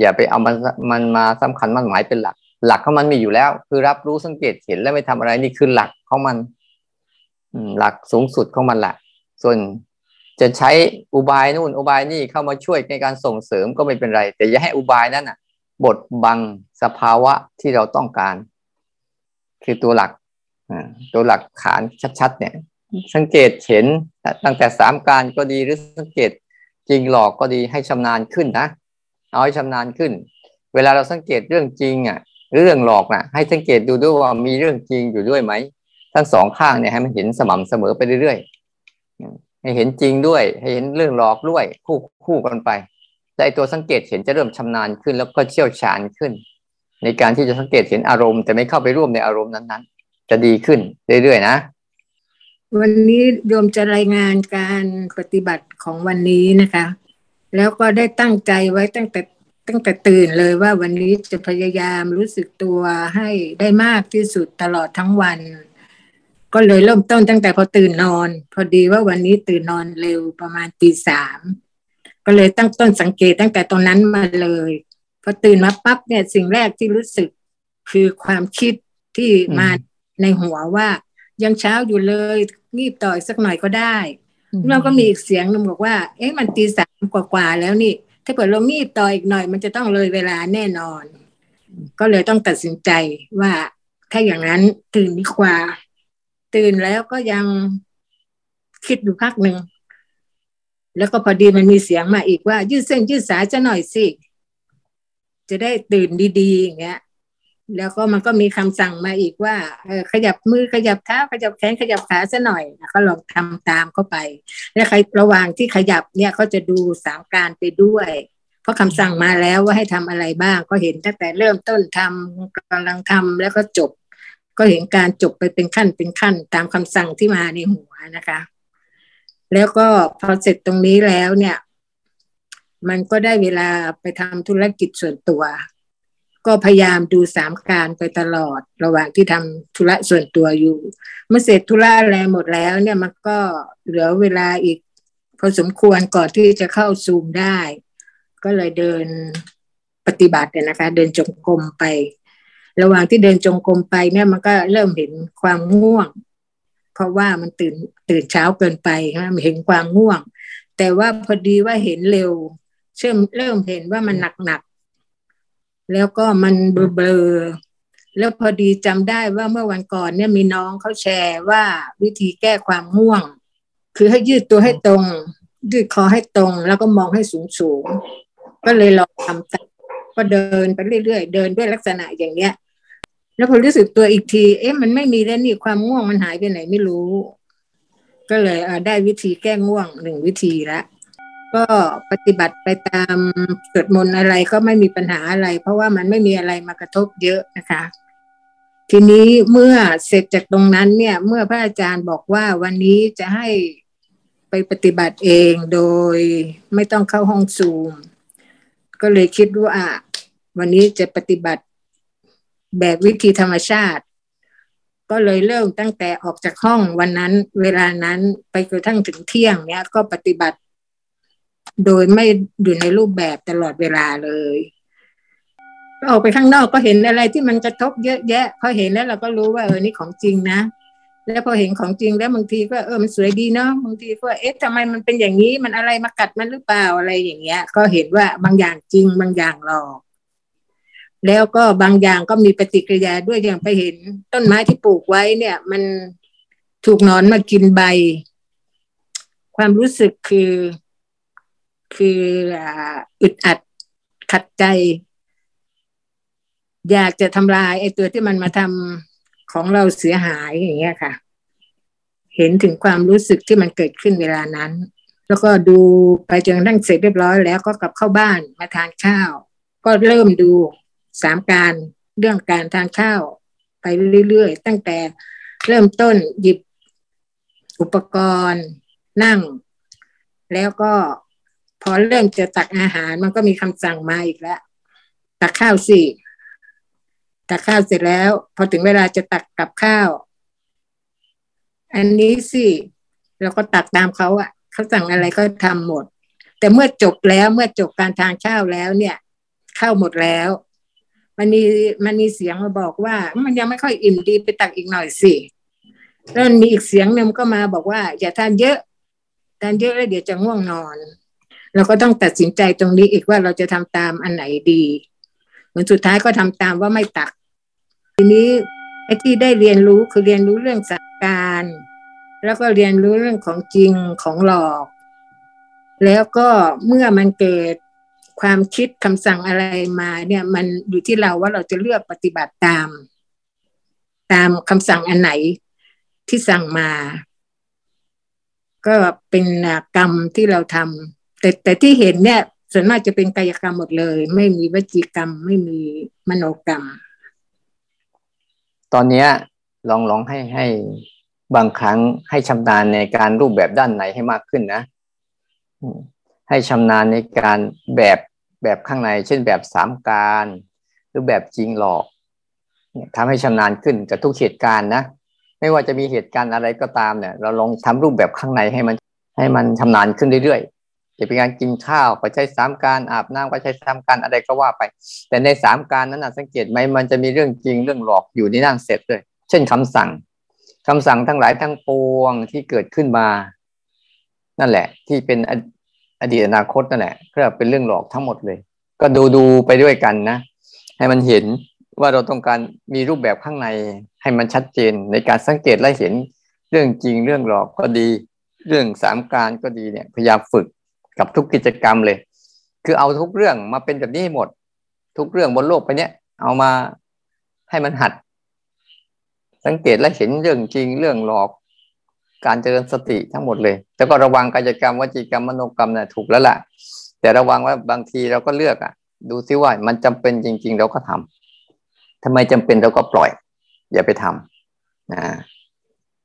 อย่าไปเอามันมันมาสำคัญมันหมายเป็นหลัก หลักของมันมีอยู่แล้ว คือรับรู้สังเกตเห็นและไม่ทำอะไรนี่คือหลักของมันหลักสูงสุดของมันแหละส่วนจะใช้อุบายนู่นอุบายนี่เข้ามาช่วยในการส่งเสริมก็ไม่เป็นไร แต่อย่าให้อุบายนั้นอะบทบัง สภาวะที่เราต้องการ คือตัวหลักตัวหลักฐานชัดๆ เนี่ย สังเกตเห็นตั้งแต่สามการก็ดีหรือสังเกตจริงหลอกก็ดีให้ชำนาญขึ้นนะเอาให้ชำนาญขึ้น เวลาเราสังเกตเรื่องจริงอะเรื่องหลอกน่ะ ให้สังเกตดูด้วยว่ามีเรื่องจริงอยู่ด้วยไหมทั้งสองข้างเนี่ยให้มันเห็นสม่ำเสมอไปเรื่อยๆให้เห็นจริงด้วย ให้เห็นเรื่องหลอกด้วยคู่คู่กันไปแต่ตัวสังเกตเห็นจะเริ่มชำนาญขึ้นแล้วก็เชี่ยวชาญขึ้น ในการที่จะสังเกตเห็นอารมณ์ แต่ไม่เข้าไปร่วมในอารมณ์นั้นๆ จะดีขึ้นเรื่อยๆนะ วันนี้โยมจะรายงานการปฏิบัติของวันนี้นะคะ แล้วก็ได้ตั้งใจไว้ตั้งแต่ตั้งแต่ตื่นเลยว่าวันนี้จะพยายามรู้สึกตัวให้ได้มากที่สุดตลอดทั้งวัน ก็เลยเริ่มต้นตั้งแต่พอตื่นนอน พอดีว่าวันนี้ตื่นนอนเร็วประมาณตีสามก็เลยตั้งต้นสังเกตตั้งแต่ตรงนั้นมาเลย พอตื่นมาปั๊บเนี่ยสิ่งแรกที่รู้สึกคือความคิดที่มาในหัวว่า ยังเช้าอยู่เลยงีบต่อยสักหน่อยก็ได้เราก็มีอีกเสียงนึงบอกว่า เอ๊ะมันตีสามกว่าๆแล้วนี่ ถ้าเกิดเรางีบต่ออีกหน่อย มันจะต้องเลยเวลาแน่นอน ก็เลยต้องตัดสินใจว่าถ้าอย่างนั้นตื่นดีกว่า ตื่นแล้วก็ยังคิดอยู่พักหนึ่งแล้วก็พอดีมันมีเสียงมาอีกว่า ยืดเส้นยืดสายจะหน่อยสิ จะได้ตื่นดีๆอย่างเงี้ยแล้วก็มันก็มีคำสั่งมาอีกว่าเออขยับมือขยับเท้าขยับแขนขยับขาซะหน่อยก็ลองทำตามเข้าไป แล้วใครระหว่างที่ขยับเนี่ยเขาจะดูสามการไปด้วย เพราะคำสั่งมาแล้วว่าให้ทำอะไรบ้าง ก็เห็นตั้งแต่เริ่มต้นทำกำลังทำแล้วก็จบ ก็เห็นการจบไปเป็นขั้นเป็นขั้น ตามคำสั่งที่มาในหัวนะคะ แล้วก็พอเสร็จตรงนี้แล้วเนี่ย มันก็ได้เวลาไปทำธุรกิจส่วนตัว ก็พยายามดูสามการไปตลอด ระหว่างที่ทำธุระส่วนตัวอยู่ เมื่อเสร็จธุระอะไรหมดแล้ว เนี่ยมันก็เหลือเวลาอีกพอสมควรก่อนที่จะเข้าซูมได้ ก็เลยเดินปฏิบัติเนะคะ เดินจงกรมไป ระหว่างที่เดินจงกรมไปเนี่ยมันก็เริ่มเห็นความง่วง เพราะว่ามันตื่นตื่นเช้าเกินไปนะเห็นความง่วง แต่ว่าพอดีว่าเห็นเร็ว เชื่อมเริ่มเห็นว่ามันหนักหนักแล้วก็มันเบลอแล้วพอดีจำได้ว่าเมื่อวันก่อนเนี่ยมีน้องเขาแชร์ว่าวิธีแก้ความง่วง คือให้ยืดตัวให้ตรง ยืดคอให้ตรง แล้วก็มองให้สูงสูงก็เลยลองทำตามก็เดินไปเรื่อยๆ เดินด้วยลักษณะอย่างเนี้ย แล้วพอรู้สึกตัวอีกที เอ๊ะมันไม่มีแล้วนี่ความง่วงมันหายไปไหนไม่รู้ ก็เลยได้วิธีแก้ง่วงหนึ่งวิธีละ ก็ปฏิบัติไปตามสวดมนต์อะไรก็ไม่มีปัญหาอะไร เพราะว่ามันไม่มีอะไรมากระทบเยอะนะคะ ทีนี้เมื่อเสร็จจากตรงนั้นเนี่ย เมื่อพระอาจารย์บอกว่าวันนี้จะให้ไปปฏิบัติเองโดยไม่ต้องเข้าห้องซูม ก็เลยคิดว่าวันนี้จะปฏิบัติแบบวิธีธรรมชาติ ก็เลยเริ่มตั้งแต่ออกจากห้องวันนั้นเวลานั้นไปกระทั่งถึงเที่ยงเนี้ยก็ปฏิบัติ โดยไม่อยู่ในรูปแบบตลอดเวลาเลยออกไปข้างนอกก็เห็นอะไรที่มันกระทบเยอะแยะ พอเห็นแล้วเราก็รู้ว่าเออนี่ของจริงนะแล้วพอเห็นของจริงแล้วบางทีก็เออมันสวยดีเนาะบางทีก็เอ๊ะทำไมมันเป็นอย่างนี้มันอะไรมากัดมันหรือเปล่าอะไรอย่างเงี้ย ก็เห็นว่าบางอย่างจริงบางอย่างหลอก แล้วก็บางอย่างก็มีปฏิกิริยาด้วยอย่างไปเห็น ต้นไม้ที่ปลูกไว้เนี่ย มันถูกนอนมากินใบ ความรู้สึกคือ คืออึดอัดขัดใจ อยากจะทำลายไอ้ตัวที่มันมาทำของเราเสียหายอย่างเงี้ยค่ะ เห็นถึงความรู้สึกที่มันเกิดขึ้นเวลานั้น แล้วก็ดูไปจนทั้งเสร็จเรียบร้อยแล้วก็กลับเข้าบ้านมาทานข้าว ก็เริ่มดูสามการเรื่องการทานข้าวไปเรื่อยๆตั้งแต่เริ่มต้นหยิบอุปกรณ์นั่ง แล้วก็ พอเริ่มจะตักอาหารมันก็มีคำสั่งมาอีกแล้ว ตักข้าวสิตักข้าวเสร็จแล้ว พอถึงเวลาจะตักกับข้าว อันนี้สิเราก็ตักตามเขาอะเขาสั่งอะไรก็ทำหมด แต่เมื่อจบแล้วเมื่อจบการทานข้าวแล้วเนี่ยข้าวหมดแล้ว มันมีมันมีเสียงมาบอกว่า มันยังไม่ค่อยอิ่มดีไปตักอีกหน่อยสิแล้วมีอีกเสียงหนึ่งก็มาบอกว่า อย่าทานเยอะทานเยอะแล้วเดี๋ยวจะง่วงนอน เราก็ต้องตัดสินใจตรงนี้อีกว่าเราจะทำตามอันไหนดีเหมือนสุดท้ายก็ทำตามว่าไม่ตัก ทีนี้ไอ้ที่ได้เรียนรู้คือเรียนรู้เรื่องสักการ แล้วก็เรียนรู้เรื่องของจริงของหลอก แล้วก็เมื่อมันเกิดความคิดคำสั่งอะไรมาเนี่ย มันอยู่ที่เราว่าเราจะเลือกปฏิบัติตาม ตามคำสั่งอันไหนที่สั่งมา ก็เป็นกรรมที่เราทำ แต่แต่ที่เห็นเนี่ยส่วนมากจะเป็นกายกรรมหมดเลย ไม่มีวจีกรรมไม่มีมโนกรรม ตอนนี้ลองลองให้ให้บางครั้งให้ชำนาญในการรูปแบบด้านไหนให้มากขึ้นนะ ให้ชำนาญในการแบบแบบข้างใน เช่นแบบสามการ หรือแบบจริงหลอกทำให้ชำนาญขึ้นกับทุกเหตุการณ์นะ ไม่ว่าจะมีเหตุการณ์อะไรก็ตามเนี่ย เราลองทำรูปแบบข้างในให้มันให้มันชำนาญขึ้นเรื่อยๆ จะเป็นการกินข้าวก็ใช้สามการอาบน้ำก็ใช้สามการอะไรก็ว่าไป แต่ในสามการนั้นสังเกตไหมมันจะมีเรื่องจริงเรื่องหลอกอยู่ในนั่งเสร็จด้วย เช่นคำสั่งคำสั่งทั้งหลายทั้งปวงที่เกิดขึ้นมา นั่นแหละ ที่เป็นอดีตอนาคตนั่นแหละก็เป็นเรื่องหลอกทั้งหมดเลย ก็ดูดูไปด้วยกันนะ ให้มันเห็นว่าเราต้องการมีรูปแบบข้างในให้มันชัดเจนในการสังเกตและเห็นเรื่องจริงเรื่องหลอกก็ดี เรื่องสามการก็ดีเนี่ยพยายามฝึก กับทุกกิจกรรมเลย คือเอาทุกเรื่องมาเป็นแบบนี้หมด ทุกเรื่องบนโลกไปเนี้ยเอามาให้มันหัด สังเกตและเห็นเรื่องจริงเรื่องหลอก การเจริญสติทั้งหมดเลย แล้วก็ระวังกายกรรมวจีกรรมมโนกรรมนะ่ะถูกแล้วล่ะ แต่ระวังว่าบางทีเราก็เลือกอะ ดูซิว่ามันจำเป็นจริง ๆ เราก็ทำทำไมจำเป็นเราก็ปล่อย อย่าไปทำนะ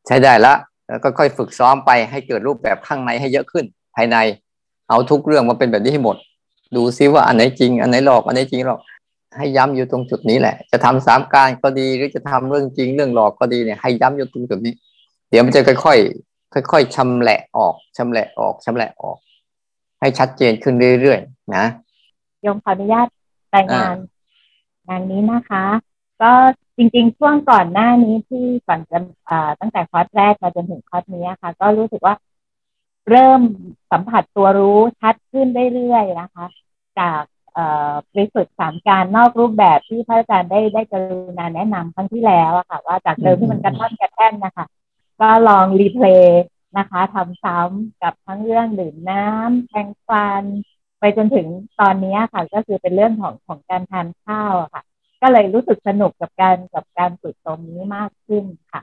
ใช้ได้ละแล้วก็ค่อยฝึกซ้อมไปให้เกิดรูปแบบข้างในให้เยอะขึ้น ภายใน เอาทุกเรื่องมาเป็นแบบนี้ให้หมด ดูซิว่าอันไหนจริง อันไหนหลอก อันไหนจริงหรอก ให้ย้ำอยู่ตรงจุดนี้แหละ จะทำสามการก็ดีหรือจะทำเรื่องจริงเรื่องหลอกก็ดีเนี่ยให้ย้ำอยู่ตรงจุดนี้ เดี๋ยวมันจะค่อยๆค่อยๆชำแหละออกชำแหละออกชำแหละออก ให้ชัดเจนขึ้นเรื่อยๆนะยมขออนุญาตรายงานงานนี้นะคะ ก็จริงๆ ช่วงก่อนหน้านี้ที่ก่อนจะตั้งแต่คอร์สแรกมาจนถึงคอร์สนี้ค่ะ ก็รู้สึกว่า เริ่มสัมผัสตัวรู้ชัดขึ้นเรื่อยๆนะคะ จากไปฝึกสามการนอกรูปแบบที่พระอาจารย์ได้ได้กรุณาแนะนำครั้งที่แล้วอะค่ะ ว่าจากเดิมที่มันกระท่อนกระแท่นนะคะ ก็ลอง replay นะคะทำซ้ำกับทั้งเรื่องดื่มน้ำแปรงฟัน ไปจนถึงตอนนี้ค่ะ ก็คือเป็นเรื่องของของการทานข้าวค่ะ ก็เลยรู้สึกสนุกกับการกับการฝึกตรงนี้มากขึ้นค่ะ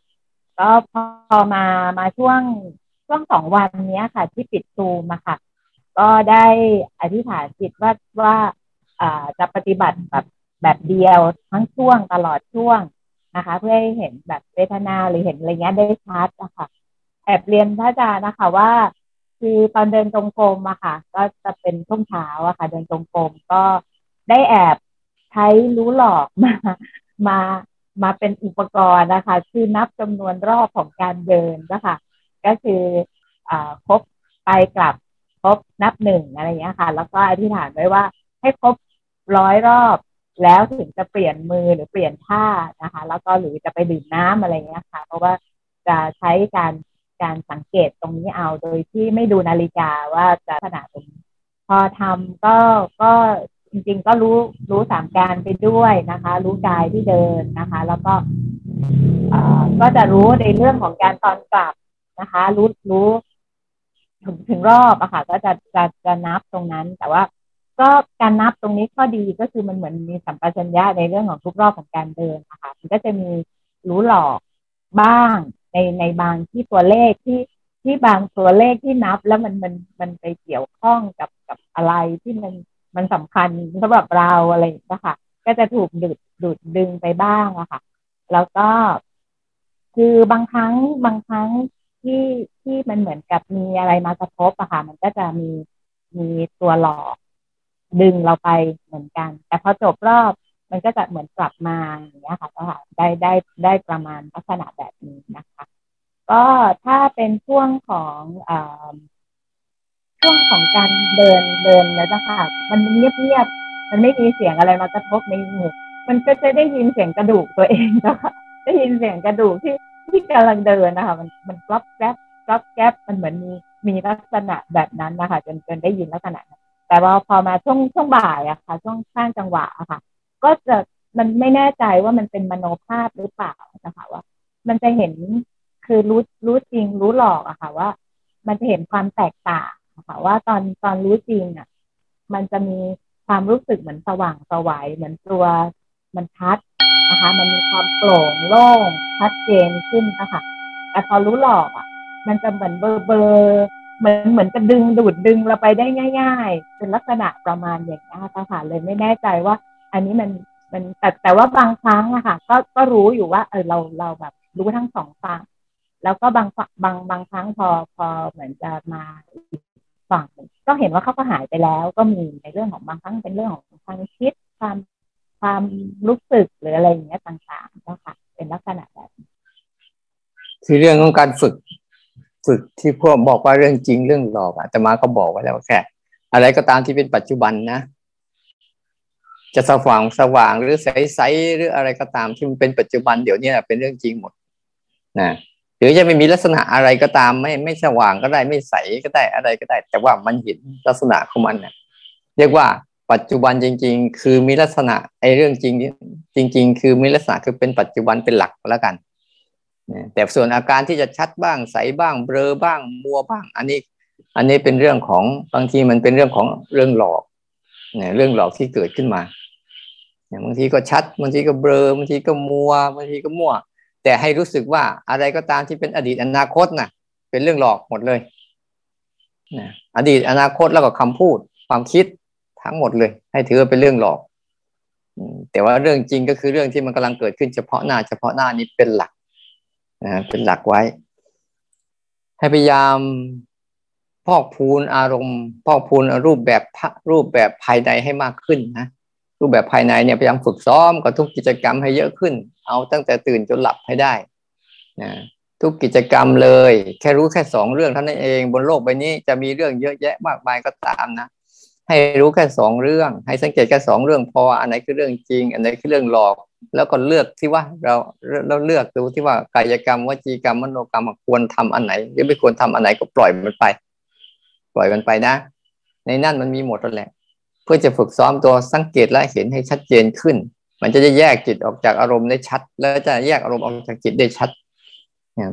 ก็พอมามาช่วง ช่วงสองวันนี้ค่ะ ที่ปิดซูมอะค่ะ ก็ได้อธิษฐานจิตว่าว่าจะปฏิบัติแบบแบบเดียวทั้งช่วงตลอดช่วงนะคะ เพื่อให้เห็นแบบเวทนาหรือเห็นอะไรเงี้ยได้ชัดนะคะแอบเรียนพระอาจารย์นะคะว่า คือตอนเดินตรงกรมอะค่ะ ก็จะเป็นช่วงเช้าอะค่ะ เดินตรงกรมก็ได้แอบใช้รู้หลอกมามามาเป็นอุปกรณ์นะคะ คือนับจำนวนรอบของการเดินนะคะ ก็คืออครบไปกลับครบนับหนึ่งอะไรอย่างเงี้ยค่ะ แล้วก็อธิษฐานไว้ว่าให้ครบร้อยรอบแล้วถึงจะเปลี่ยนมือหรือเปลี่ยนท่านะคะ แล้วก็หรือจะไปดื่มน้ำอะไรเงี้ยค่ะ เพราะว่าจะใช้การการสังเกตตรงนี้เอาโดยที่ไม่ดูนาฬิกาว่าจะขนาดตรงพอทำก็ก็จริง ๆ ก็รู้รู้สามการไปด้วยนะคะ รู้กายที่เดินนะคะ แล้วก็ก็จะรู้ในเรื่องของการตอนกลับ นะคะ รู้รู้ถึงถึงรอบอะค่ะ ก็จะจะจะนับตรงนั้น แต่ว่าก็การนับตรงนี้ข้อดีก็คือมันเหมือนมีสัมปชัญญะในเรื่องของทุกรอบของการเดินนะคะมันก็จะมีรู้หลอกบ้างในในบางที่ตัวเลขที่ที่บางตัวเลขที่นับ แล้วมันมันมันไปเกี่ยวข้องกับกับอะไรที่มันมันสำคัญสำหรับเราอะไรนะคะก็จะถูกดูดดูดดึงไปบ้างอะค่ะ แล้วก็คือบางครั้งบางครั้ง ที่ที่มันเหมือนกับมีอะไรมากระทบอะค่ะ มันก็จะมีมีตัวหลอก ดึงเราไปเหมือนกัน แต่พอจบรอบมันก็จะเหมือนกลับมาอย่างเงี้ยค่ะก็ได้ได้ได้ประมาณลักษณะแบบนี้นะคะ ก็ถ้าเป็นช่วงของอช่วงของการเดินเดินแล้วนะคะมันเงียบเงียบมันไม่มีเสียงอะไรมากระทบในหูมันก็จะได้ยินเสียงกระดูกตัวเองนะคะได้ยินเสียงกระดูกที่ ที่กำลังเดินนะคะ มันมันกรอบแกรบกรอบแกรบมันเหมือนมีมีลักษณะแบบนั้นนะคะจนจนได้ยินลักษณะแต่ว่าพอมาช่วงช่วงบ่ายอะค่ะ ช่วงข้างจังหวะอะค่ะ ก็จะมันไม่แน่ใจว่ามันเป็นมโนภาพหรือเปล่านะคะว่า มันจะเห็นคือรู้รู้จริงรู้หลอกอะค่ะ ว่า มันจะเห็นความแตกต่างนะคะว่าตอนตอนรู้จริงอะมันจะมีความรู้สึกเหมือนสว่างสวัยเหมือนตัวมันชัด นะคะ มันมีความโปร่งโล่งชัดเจนขึ้นนะคะแต่พอรู้หลอกอะ มันจะเหมือนเบอร์เบอร์เหมือนเหมือนจะดึงดูดดึงเราไปได้ง่าย ๆ เป็นลักษณะประมาณอย่างนี้ค่ะเลยไม่แน่ใจว่า อันนี้มันมันแต่แต่ว่าบางครั้งอะค่ะ ก็ก็รู้อยู่ว่า เออเราเราแบบรู้ทั้งสองฝั่งแล้วก็บางบางบางครั้งพอพอเหมือนจะมาฝั่งก็เห็นว่าเขาก็หายไปแล้ว ก็มีในเรื่องของบางครั้งเป็นเรื่องของความคิดความ ความรู้สึกหรืออะไรอย่างเงี้ยต่างๆนะคะเป็นลักษณะแบบคือเรื่องของการฝึก ฝึกที่พวกบอกว่าเรื่องจริงเรื่องหลอกอะแต่มาก็บอกไว้แล้วแค่อะไรก็ตามที่เป็นปัจจุบันนะ จะสว่างสว่างหรือใสๆหรืออะไรก็ตามที่มันเป็นปัจจุบันเดี๋ยวนี้เป็นเรื่องจริงหมดนะหรือจะไม่มีลักษณะอะไรก็ตามไม่ไม่สว่างก็ได้ไม่ใสก็ได้อะไรก็ได้ แต่ว่ามันเห็นลักษณะของมันเนี่ยเรียกว่า ปัจจุบันจริง ๆ คือมีลักษณะไอ้เรื่องจริงจริง ๆ คือมีลักษณะคือเป็นปัจจุบันเป็นหลักแล้วกันแต่ส่วนอาการที่จะชัดบ้างใสบ้างเบลอบ้างมัวบ้าง อันนี้ อันนี้เป็นเรื่องของบางทีมันเป็นเรื่องของเรื่องหลอกเนี่ยเรื่องหลอกที่เกิดขึ้นมาอย่างบางทีก็ชัดบางทีก็เบลอบางทีก็มัวบางทีก็มั่ว แต่ให้รู้สึกว่าอะไรก็ตามที่เป็นอดีตอนาคตน่ะ เป็นเรื่องหลอกหมดเลยนะอดีตอนาคตแล้วก็คำพูดความคิด ทั้งหมดเลย ให้ถือเป็นเรื่องหลอกแต่ว่าเรื่องจริงก็คือเรื่องที่มันกำลังเกิดขึ้นเฉพาะหน้า เฉพาะหน้านี้เป็นหลักนะเป็นหลักไว้ ให้พยายามพอกพูนอารมณ์พอกพูนรูปแบบรูปแบบภายในให้มากขึ้นนะรูปแบบภายในเนี่ยพยายามฝึกซ้อมกับทุกกิจกรรมให้เยอะขึ้น เอาตั้งแต่ตื่นจนหลับให้ได้นะทุกกิจกรรมเลย แค่รู้แค่สองเรื่องเท่านั้นเอง บนโลกใบนี้จะมีเรื่องเยอะแยะมากมายก็ตามนะ ให้รู้แค่สองเรื่อง ให้สังเกตแค่สองเรื่องพออันไหนคือเรื่องจริง อันไหนคือเรื่องหลอก แล้วก็เลือกที่ว่าเราเราเลือกดูที่ว่ากายกรรมวจีกรรมมโนกรรมควรทำอันไหนหรือไม่ควรทำอันไหนก็ปล่อยมันไป ปล่อยมันไปนะ ในนั่นมันมีหมดแล้วแหละ เพื่อจะฝึกซ้อมตัวสังเกตและเห็นให้ชัดเจนขึ้น มันจะแยกจิตออกจากอารมณ์ได้ชัด แล้วจะแยกอารมณ์ออกจากจิตได้ชัด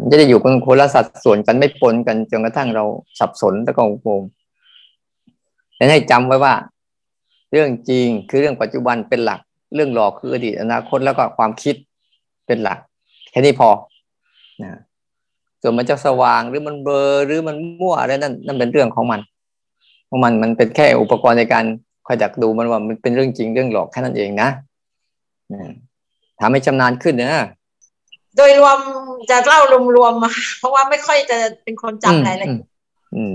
มันจะได้อยู่เป็นคนละสัดส่วนกันไม่ปนกันจนกระทั่งเราสับสนแล้วก็งง แต่ให้จำไว้ว่า เรื่องจริงคือเรื่องปัจจุบันเป็นหลัก เรื่องหลอกคืออดีตอนาคตแล้วก็ความคิดเป็นหลัก แค่นี้พอนะส่วนมันจะสว่างหรือมันเบลอหรือมันมั่วอะไรนั่นนั่นเป็นเรื่องของมันของมันมันเป็นแค่อุปกรณ์ในการคอยดักดูมันว่ามันเป็นเรื่องจริงเรื่องหลอกแค่นั้นเองนะทำให้ชำนาญขึ้นนะโดยรวมจะเล่ารวมๆเพราะว่าไม่ค่อยจะเป็นคนจำอะไรเลย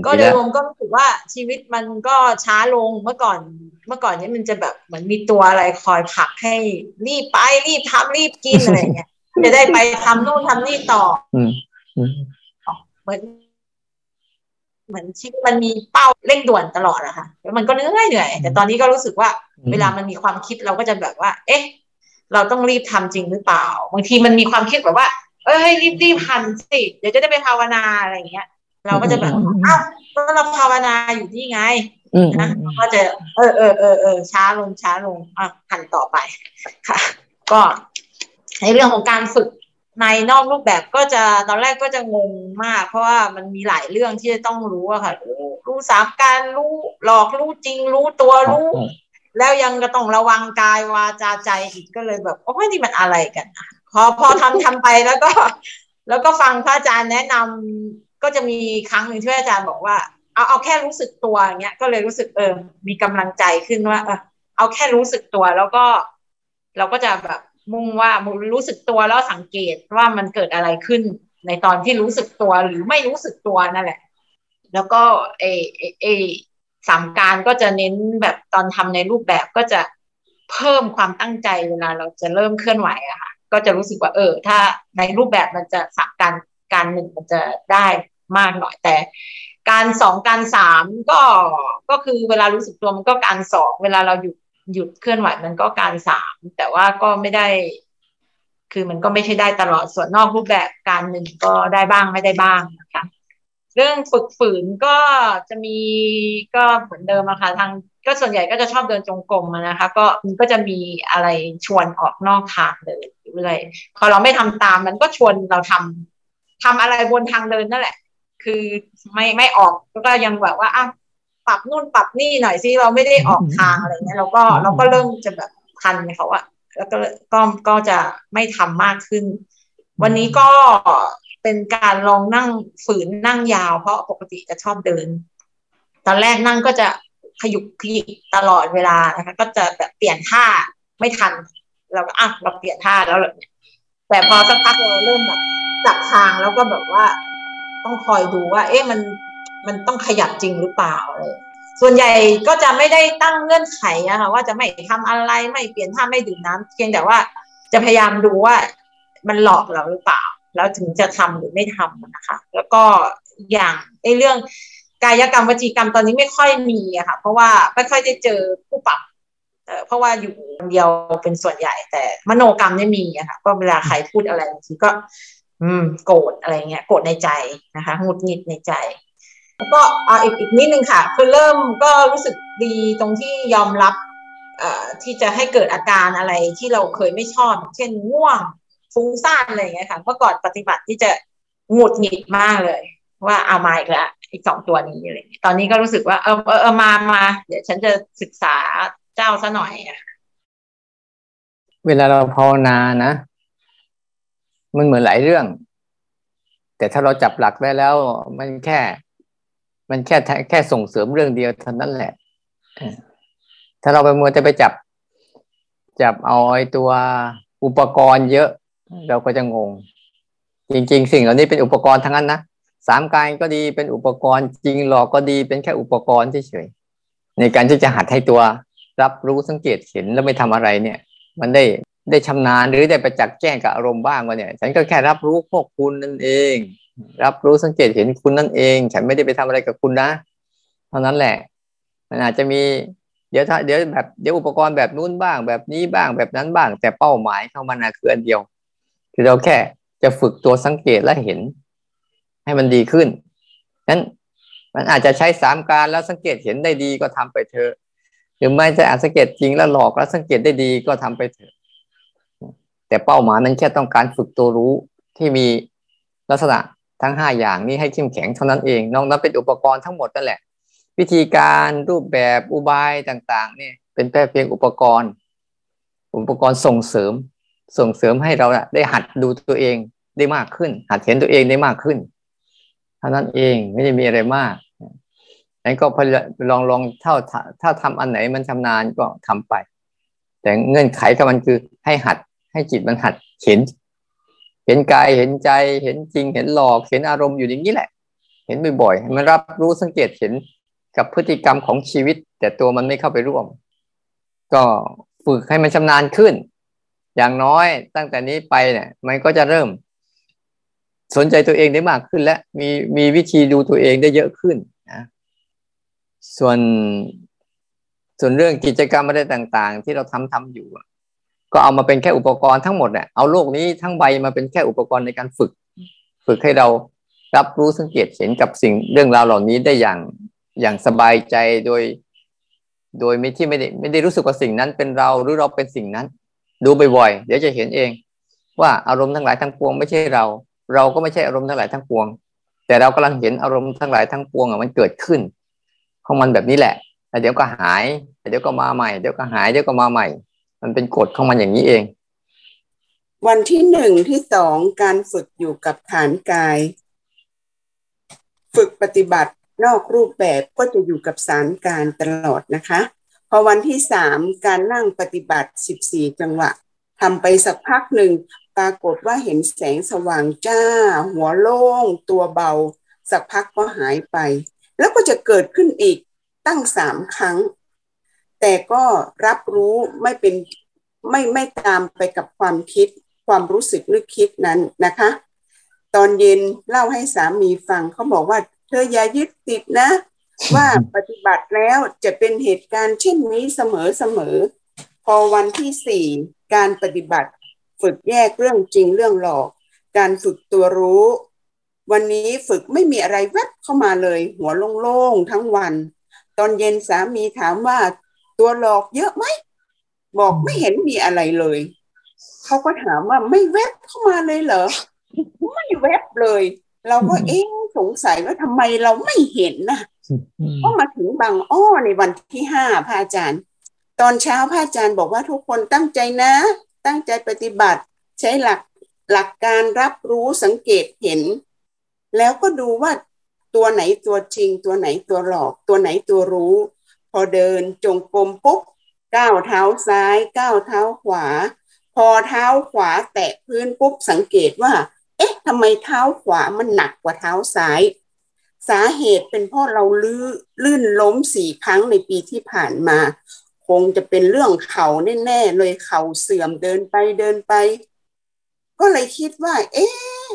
ก็โดยรวมก็รู้สึกว่าชีวิตมันก็ช้าลงเมื่อก่อน เมื่อก่อนนี้มันจะแบบเหมือนมีตัวอะไรคอยผลักให้รีบไปรีบทำรีบกินอะไรเงี้ยจะได้ไปทำนู่นทำนี่ต่อเหมือนเหมือนชีวิตมันมีเป้าเร่งด่วนตลอดอะค่ะแล้วมันก็เหนื่อยเหนื่อยแต่ตอนนี้ก็รู้สึกว่า เวลามันมีความคิดเราก็จะแบบว่า เอ๊ะ เราต้องรีบทำจริงหรือเปล่า บางทีมันมีความคิดแบบว่า เอ้ยรีบรีบทำสิเดี๋ยวจะได้ไปภาวนาอะไรเงี้ย เราก็จะแบบอ้าวเราภาวนาอยู่ที่ไงนะก็จะเออเออเออเออช้าลงช้าลงอะหันต่อไปค่ะ ก็ในเรื่องของการฝึกในนอกรูปแบบก็จะตอนแรกก็จะงงมาก เพราะว่ามันมีหลายเรื่องที่จะต้องรู้อะค่ะ รู้รู้สามการรู้หลอกรู้จริง รู้ตัวรู้ แล้วยังก็ต้องระวังกายวาจาใจอีกก็เลยแบบโอ้ยนี่มันอะไรกันพอพอทำทำไปแล้วก็ แล้วก็ฟังพระอาจารย์แนะนำ ก็จะมีครั้งหนึ่งที่อาจารย์บอกว่า เอาเอาแค่รู้สึกตัวอย่างเงี้ย ก็เลยรู้สึกเออ มีกำลังใจขึ้นว่าเออเอาแค่รู้สึกตัวแล้วก็ เราก็จะแบบมุ่งว่ารู้สึกตัวแล้วสังเกตว่ามันเกิดอะไรขึ้น ในตอนที่รู้สึกตัวหรือไม่รู้สึกตัวนั่นแหละ แล้วก็เอเอเอสามการก็จะเน้นแบบตอนทำในรูปแบบก็จะเพิ่มความตั้งใจเวลาเราจะเริ่มเคลื่อนไหวอะค่ะก็จะรู้สึกว่าเออ ถ้าในรูปแบบมันจะสักการการหนึ่งมันจะได้ มากหน่อยแต่ การสองการสามก็ก็คือเวลารู้สึกตัวมันก็การสองเวลาเราหยุดหยุดเคลื่อนไหวมันก็การสามแต่ว่าก็ไม่ได้ คือมันก็ไม่ใช่ได้ตลอดส่วนนอกรูปแบบการหนึ่งก็ได้บ้างไม่ได้บ้างนะคะเรื่องฝึกฝืนก็จะมีก็เหมือนเดิมอะค่ะทางก็ส่วนใหญ่ก็จะชอบเดินจงกรมนะคะ ก็มันก็จะมีอะไรชวนออกนอกทางเลยเรื่อยพอเราไม่ทำตามมันก็ชวนเราทำทำอะไรบนทางเดินนั่นแหละ คือไม่ไม่ออกก็ยังแบบว่าอะปรับนู่นปรับนี่หน่อยสิเราไม่ได้ออกทางอะไรเงี้ยเราก็เราก็เริ่มจะแบบทันเขาอะแล้วก็ก็ก็จะไม่ทำมากขึ้น วันนี้ก็เป็นการลองนั่งฝืนนั่งยาว เพราะปกติจะชอบเดิน ตอนแรกนั่งก็จะขยุกขยิกตลอดเวลานะคะก็จะแบบเปลี่ยนท่าไม่ทัน เราก็อะเราเปลี่ยนท่าแล้วเลยแต่พอสักพักเราเริ่มแบบจับทางแล้วก็แบบว่า ต้องคอยดูว่า เอ๊ะมันมันต้องขยับจริงหรือเปล่าเลยส่วนใหญ่ก็จะไม่ได้ตั้งเงื่อนไขอะค่ะว่าจะไม่ทำอะไรไม่เปลี่ยนท่าไม่ดื่มน้ำเพียงแต่ว่าจะพยายามดูว่ามันหลอกเราหรือเปล่า แล้วถึงจะทำหรือไม่ทำนะคะ แล้วก็อย่างไอ้เรื่องกายกรรมวจีกรรมตอนนี้ไม่ค่อยมีอะค่ะ เพราะว่าไม่ค่อยได้เจอผู้ปรับเพราะว่าอยู่คนเดียวเป็นส่วนใหญ่แต่มโนกรรมไม่มีอะค่ะก็เวลาใครพูดอะไรบางทีก็ อืม โกรธอะไรเงี้ย โกรธในใจนะคะหงุดหงิดในใจ แล้วก็อ่าอีกอีกนิดนึงค่ะ คือเริ่มก็รู้สึกดีตรงที่ยอมรับ เอ่อที่จะให้เกิดอาการอะไรที่เราเคยไม่ชอบ เช่นง่วงฟุ้งซ่านอะไรเงี้ยค่ะเมื่อก่อนปฏิบัติที่จะหงุดหงิดมากเลย ว่าเอามาอีกแล้วอีกสองตัวนี้อะไรตอนนี้ก็รู้สึกว่าเออเออมามาเดี๋ยวฉันจะศึกษาเจ้าซะหน่อยอะเวลาเราภาวนานะ มันเหมือนหลายเรื่อง แต่ถ้าเราจับหลักได้แล้ว มันแค่ มันแค่แค่ส่งเสริมเรื่องเดียวเท่านั้นแหละ ถ้าเราไปมัวจะไปจับ จับเอาไอ้ตัวอุปกรณ์เยอะ เราก็จะงง จริง ๆ สิ่งเหล่านี้เป็นอุปกรณ์ทั้งนั้นนะสามกายก็ดีเป็นอุปกรณ์จริงหลอกก็ดีเป็นแค่อุปกรณ์เฉยๆในการที่จะหัดให้ตัวรับรู้สังเกตเห็นแล้วไม่ทำอะไรเนี่ย มันได้ ได้ชำนาญหรือได้ไปจักแจ้งกับอารมณ์บ้างว่าเนี่ย ฉันก็แค่รับรู้พวกคุณนั่นเอง รับรู้สังเกตเห็นคุณนั่นเอง ฉันไม่ได้ไปทำอะไรกับคุณนะเท่านั้นแหละ มันอาจจะมีเดี๋ยวถ้าเดี๋ยวแบบเดี๋ยวอุปกรณ์แบบนู้นบ้าง แบบนี้บ้างแบบนั้นบ้าง แต่เป้าหมายเข้ามานะคืออันเดียว คือเราแค่จะฝึกตัวสังเกตและเห็น ให้มันดีขึ้นนั้นมันอาจจะใช้สามการแล้วสังเกตเห็นได้ดีก็ทำไปเถอะหรือไม่จะอาจสังเกตจริงแล้วหลอกแล้วสังเกตได้ดีก็ทำไปเถอะ แต่เป้าหมายมันแค่ต้องการฝึกตัวรู้ที่มีลักษณะทั้งห้าอย่างนี้ให้เข้มแข็งเท่านั้นเองนอกนั้นเป็นอุปกรณ์ทั้งหมดนั่นแหละ วิธีการรูปแบบอุบายต่างๆนี่เป็นแค่เพียงอุปกรณ์ อุปกรณ์ส่งเสริม ส่งเสริมให้เราได้หัดดูตัวเองได้มากขึ้น หัดเห็นตัวเองได้มากขึ้นเท่านั้นเองไม่ได้มีอะไรมากนั้นก็ลองลองเท่าถ้าทำอันไหนมันชำนาญก็ทำไป แต่เงื่อนไขกับมันคือให้หัด ให้จิตมันหัดเห็น เห็นกายเห็นใจ เห็นจริง เห็นหลอก เห็นอารมณ์อยู่อย่างนี้แหละ เห็นบ่อยๆมันรับรู้สังเกตเห็นกับพฤติกรรมของชีวิต แต่ตัวมันไม่เข้าไปร่วม ก็ฝึกให้มันชำนาญขึ้น อย่างน้อยตั้งแต่นี้ไปเนี่ย มันก็จะเริ่ม สนใจตัวเองได้มากขึ้น และมีมีวิธีดูตัวเองได้เยอะขึ้นนะส่วนส่วนเรื่องกิจกรรมอะไรต่าง ๆ ที่เราทำทำอยู่ ก็เอามาเป็นแค่อุปกรณ์ทั้งหมดเนี่ยเอาโลกนี้ทั้งใบมาเป็นแค่อุปกรณ์ในการฝึก ฝึกให้เรารับรู้สังเกตเห็นกับสิ่งเรื่องราวเหล่านี้ได้อย่างอย่างสบายใจโดย โดยไม่ที่ไม่ได้ไม่ได้รู้สึกว่าสิ่งนั้นเป็นเราหรือเราเป็นสิ่งนั้น ดูบ่อยๆเดี๋ยวจะเห็นเอง ว่าอารมณ์ทั้งหลายทั้งปวงไม่ใช่เรา เราก็ไม่ใช่อารมณ์ทั้งหลายทั้งปวง แต่เรากำลังเห็นอารมณ์ทั้งหลายทั้งปวงอะมันเกิดขึ้น ของมันแบบนี้แหละแล้วเดี๋ยวก็หายเดี๋ยวก็มาใหม่เดี๋ยวก็หายเดี๋ยวก็มาใหม่ มันเป็นกฎของมันอย่างนี้เอง วันที่หนึ่งที่สองการฝึกอยู่กับฐานกาย ฝึกปฏิบัตินอกรูปแบบก็จะอยู่กับสารการตลอดนะคะ พอวันที่สามการนั่งปฏิบัติสิบสี่จังหวะทำไปสักพักหนึ่งปรากฏว่าเห็นแสงสว่างจ้า หัวโล่ง ตัวเบา สักพักก็หายไป แล้วก็จะเกิดขึ้นอีกตั้งสามครั้ง แต่ก็รับรู้ไม่เป็นไม่ไม่ตามไปกับความคิด ความรู้สึกนึกคิดนั้นนะคะ ตอนเย็นเล่าให้สามีฟังเขาบอกว่า เธออย่ายึดติดนะ ว่าปฏิบัติแล้วจะเป็นเหตุการณ์เช่นนี้เสมอเสมอ พอวันที่สี่การปฏิบัติ ฝึกแยกเรื่องจริงเรื่องหลอก การฝึกตัวรู้ วันนี้ฝึกไม่มีอะไรแวบเข้ามาเลย หัวโล่งๆทั้งวัน ตอนเย็นสามีถามว่า ตัวหลอกเยอะไหมบอกไม่เห็นมีอะไรเลยเขาก็ถามว่าไม่แวบเข้ามาเลยเหรอไม่แวบเลย เราก็เอ๊สงสัยว่าทำไมเราไม่เห็นนะก็มาถึงบางอ้อในวันที่ห้าพระอาจารย์ ตอนเช้าพระอาจารย์บอกว่าทุกคนตั้งใจนะ ตั้งใจปฏิบัติ ใช้หลักหลักการรับรู้สังเกตเห็น แล้วก็ดูว่าตัวไหนตัวจริง ตัวไหนตัวหลอก ตัวไหนตัวรู้ พอเดินจงกรมปุ๊บก้าวเท้าซ้ายก้าวเท้าขวา พอเท้าขวาแตะพื้นปุ๊บสังเกตว่า เอ๊ะทำไมเท้าขวามันหนักกว่าเท้าซ้าย สาเหตุเป็นเพราะเราลื่นลื่นล้มสี่ครั้งในปีที่ผ่านมา คงจะเป็นเรื่องเข่าแน่ๆเลยเข่าเสื่อมเดินไปเดินไป ก็เลยคิดว่า เอ๊ะ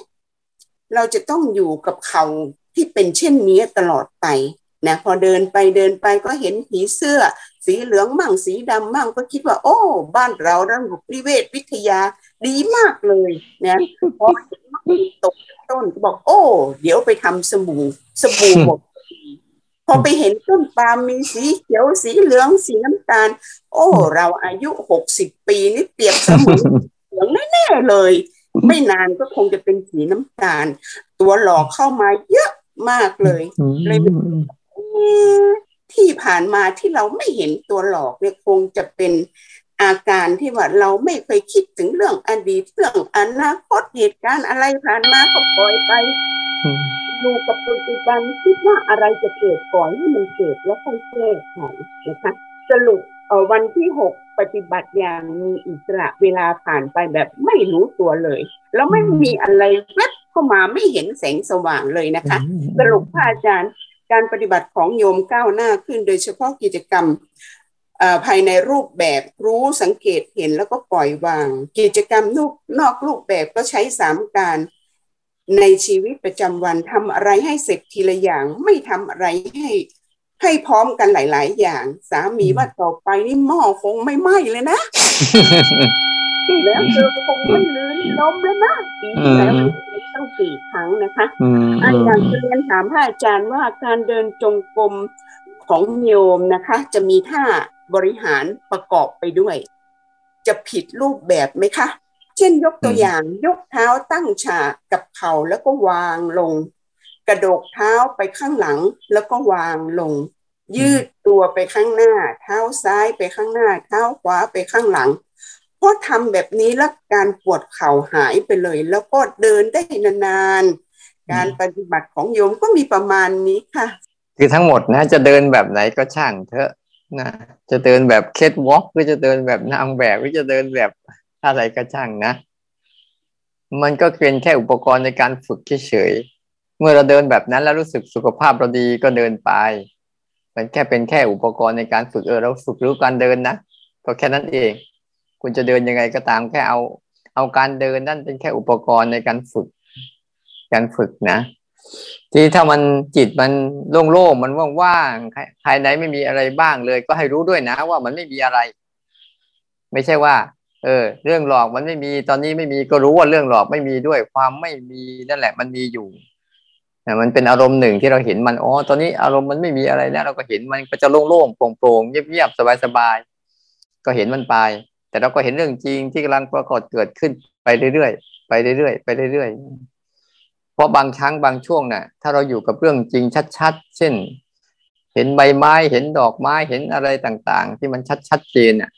เราจะต้องอยู่กับเข่าที่เป็นเช่นนี้ตลอดไป นะพอเดินไปเดินไปก็เห็นผีเสื้อ สีเหลืองมั่งสีดำมั่งก็คิดว่า โอ้ บ้านเราระบบนิเวศวิทยาดีมากเลยนะพอตกต้นก็บอก โอ้ เดี๋ยวไปทำสบู่สบู่หมดพอไปเห็นต้นปาล์มมีสีเขียวสีเหลืองสีน้ำตาล โอ้ เราอายุหกสิบปีนี่เปรียบเสมือนเหลืองแน่ๆเลย ไม่นานก็คงจะเป็นสีน้ำตาล ตัวหลอกเข้ามาเยอะมากเลยเลย ที่ผ่านมาที่เราไม่เห็นตัวหลอกเนี่ยคงจะเป็นอาการที่ว่าเราไม่เคยคิดถึงเรื่องอดีตเรื่องอนาคตเหตุการณ์อะไรผ่านมาก็ปล่อยไปดูกับปัจจุบันคิดว่าอะไรจะเกิดก่อนให้มันเกิดแล้วค่อยแก้ไขนะคะสรุปเออวันที่หกปฏิบัติอย่างมีอิสระเวลาผ่านไปแบบไม่รู้ตัวเลย แล้วไม่มีอะไรแวบเข้ามาไม่เห็นแสงสว่างเลยนะคะ สรุปพระอาจารย์ การปฏิบัติของโยมก้าวหน้าขึ้น โดยเฉพาะกิจกรรมภายในรูปแบบรู้สังเกตเห็นแล้วก็ปล่อยวาง กิจกรรมนอกนอกรูปแบบก็ใช้สามการในชีวิตประจำวันทำอะไรให้เสร็จทีละอย่าง ไม่ทำอะไรให้ให้พร้อมกันหลาย ๆ อย่าง สามีว่าต่อไปนี่หม้อคงไม่ไหม้เลยนะแล้วเธอคงไม่ลื่นล้มแล้วนะปีแล้ว ตั้งสี่ครั้งนะคะอันอยากจะเรียนถามพระอาจารย์ว่าการเดินจงกรมของโยมนะคะ จะมีท่าบริหารประกอบไปด้วย จะผิดรูปแบบไหมคะ เช่นยกตัวอย่างยกเท้าตั้งฉากกับเข่าแล้วก็วางลง กระโดกเท้าไปข้างหลังแล้วก็วางลง ยืดตัวไปข้างหน้า เท้าซ้ายไปข้างหน้า เท้าขวาไปข้างหลัง พอทำแบบนี้แล้วการปวดเข่าหายไปเลย แล้วก็เดินได้นานๆ การปฏิบัติของโยมก็มีประมาณนี้ค่ะ คือทั้งหมดนะจะเดินแบบไหนก็ช่างเถอะนะจะเดินแบบเคสวอล์กหรือจะเดินแบบนางแบบหรือจะเดินแบบอะไรก็ช่างนะ มันก็เป็นแค่อุปกรณ์ในการฝึกเฉยๆเมื่อเราเดินแบบนั้นแล้วรู้สึกสุขภาพเราดีก็เดินไป มันแค่เป็นแค่อุปกรณ์ในการฝึกเออเราฝึกรู้การเดินนะก็แค่นั้นเอง คุณจะเดินยังไงก็ตามแค่เอา เอาการเดินนั่นเป็นแค่อุปกรณ์ในการฝึก การฝึกนะที่ถ้ามันจิตมันโล่งๆมันว่างๆภายในไม่มีอะไรบ้างเลย ก็ให้รู้ด้วยนะว่ามันไม่มีอะไร ไม่ใช่ว่า เออ เรื่องหลอกมันไม่มีตอนนี้ไม่มีก็รู้ว่าเรื่องหลอกไม่มีด้วยความไม่มีนั่นแหละ มันมีอยู่มันเป็นอารมณ์หนึ่งที่เราเห็นมันอ๋อตอนนี้อารมณ์มันไม่มีอะไรแล้วเราก็เห็นมันก็จะโล่งๆโปร่งๆเงียบๆสบายๆก็เห็นมันไป แต่เราก็เห็นเรื่องจริงที่กำลังปรากฏเกิดขึ้นไปเรื่อยๆไปเรื่อยๆไปเรื่อยๆเพราะบางครั้งบางช่วงน่ะ ถ้าเราอยู่กับเรื่องจริงชัดๆ เช่น เห็นใบไม้เห็นดอกไม้เห็นอะไรต่างๆ ที่มันชัดชัดเจนอะ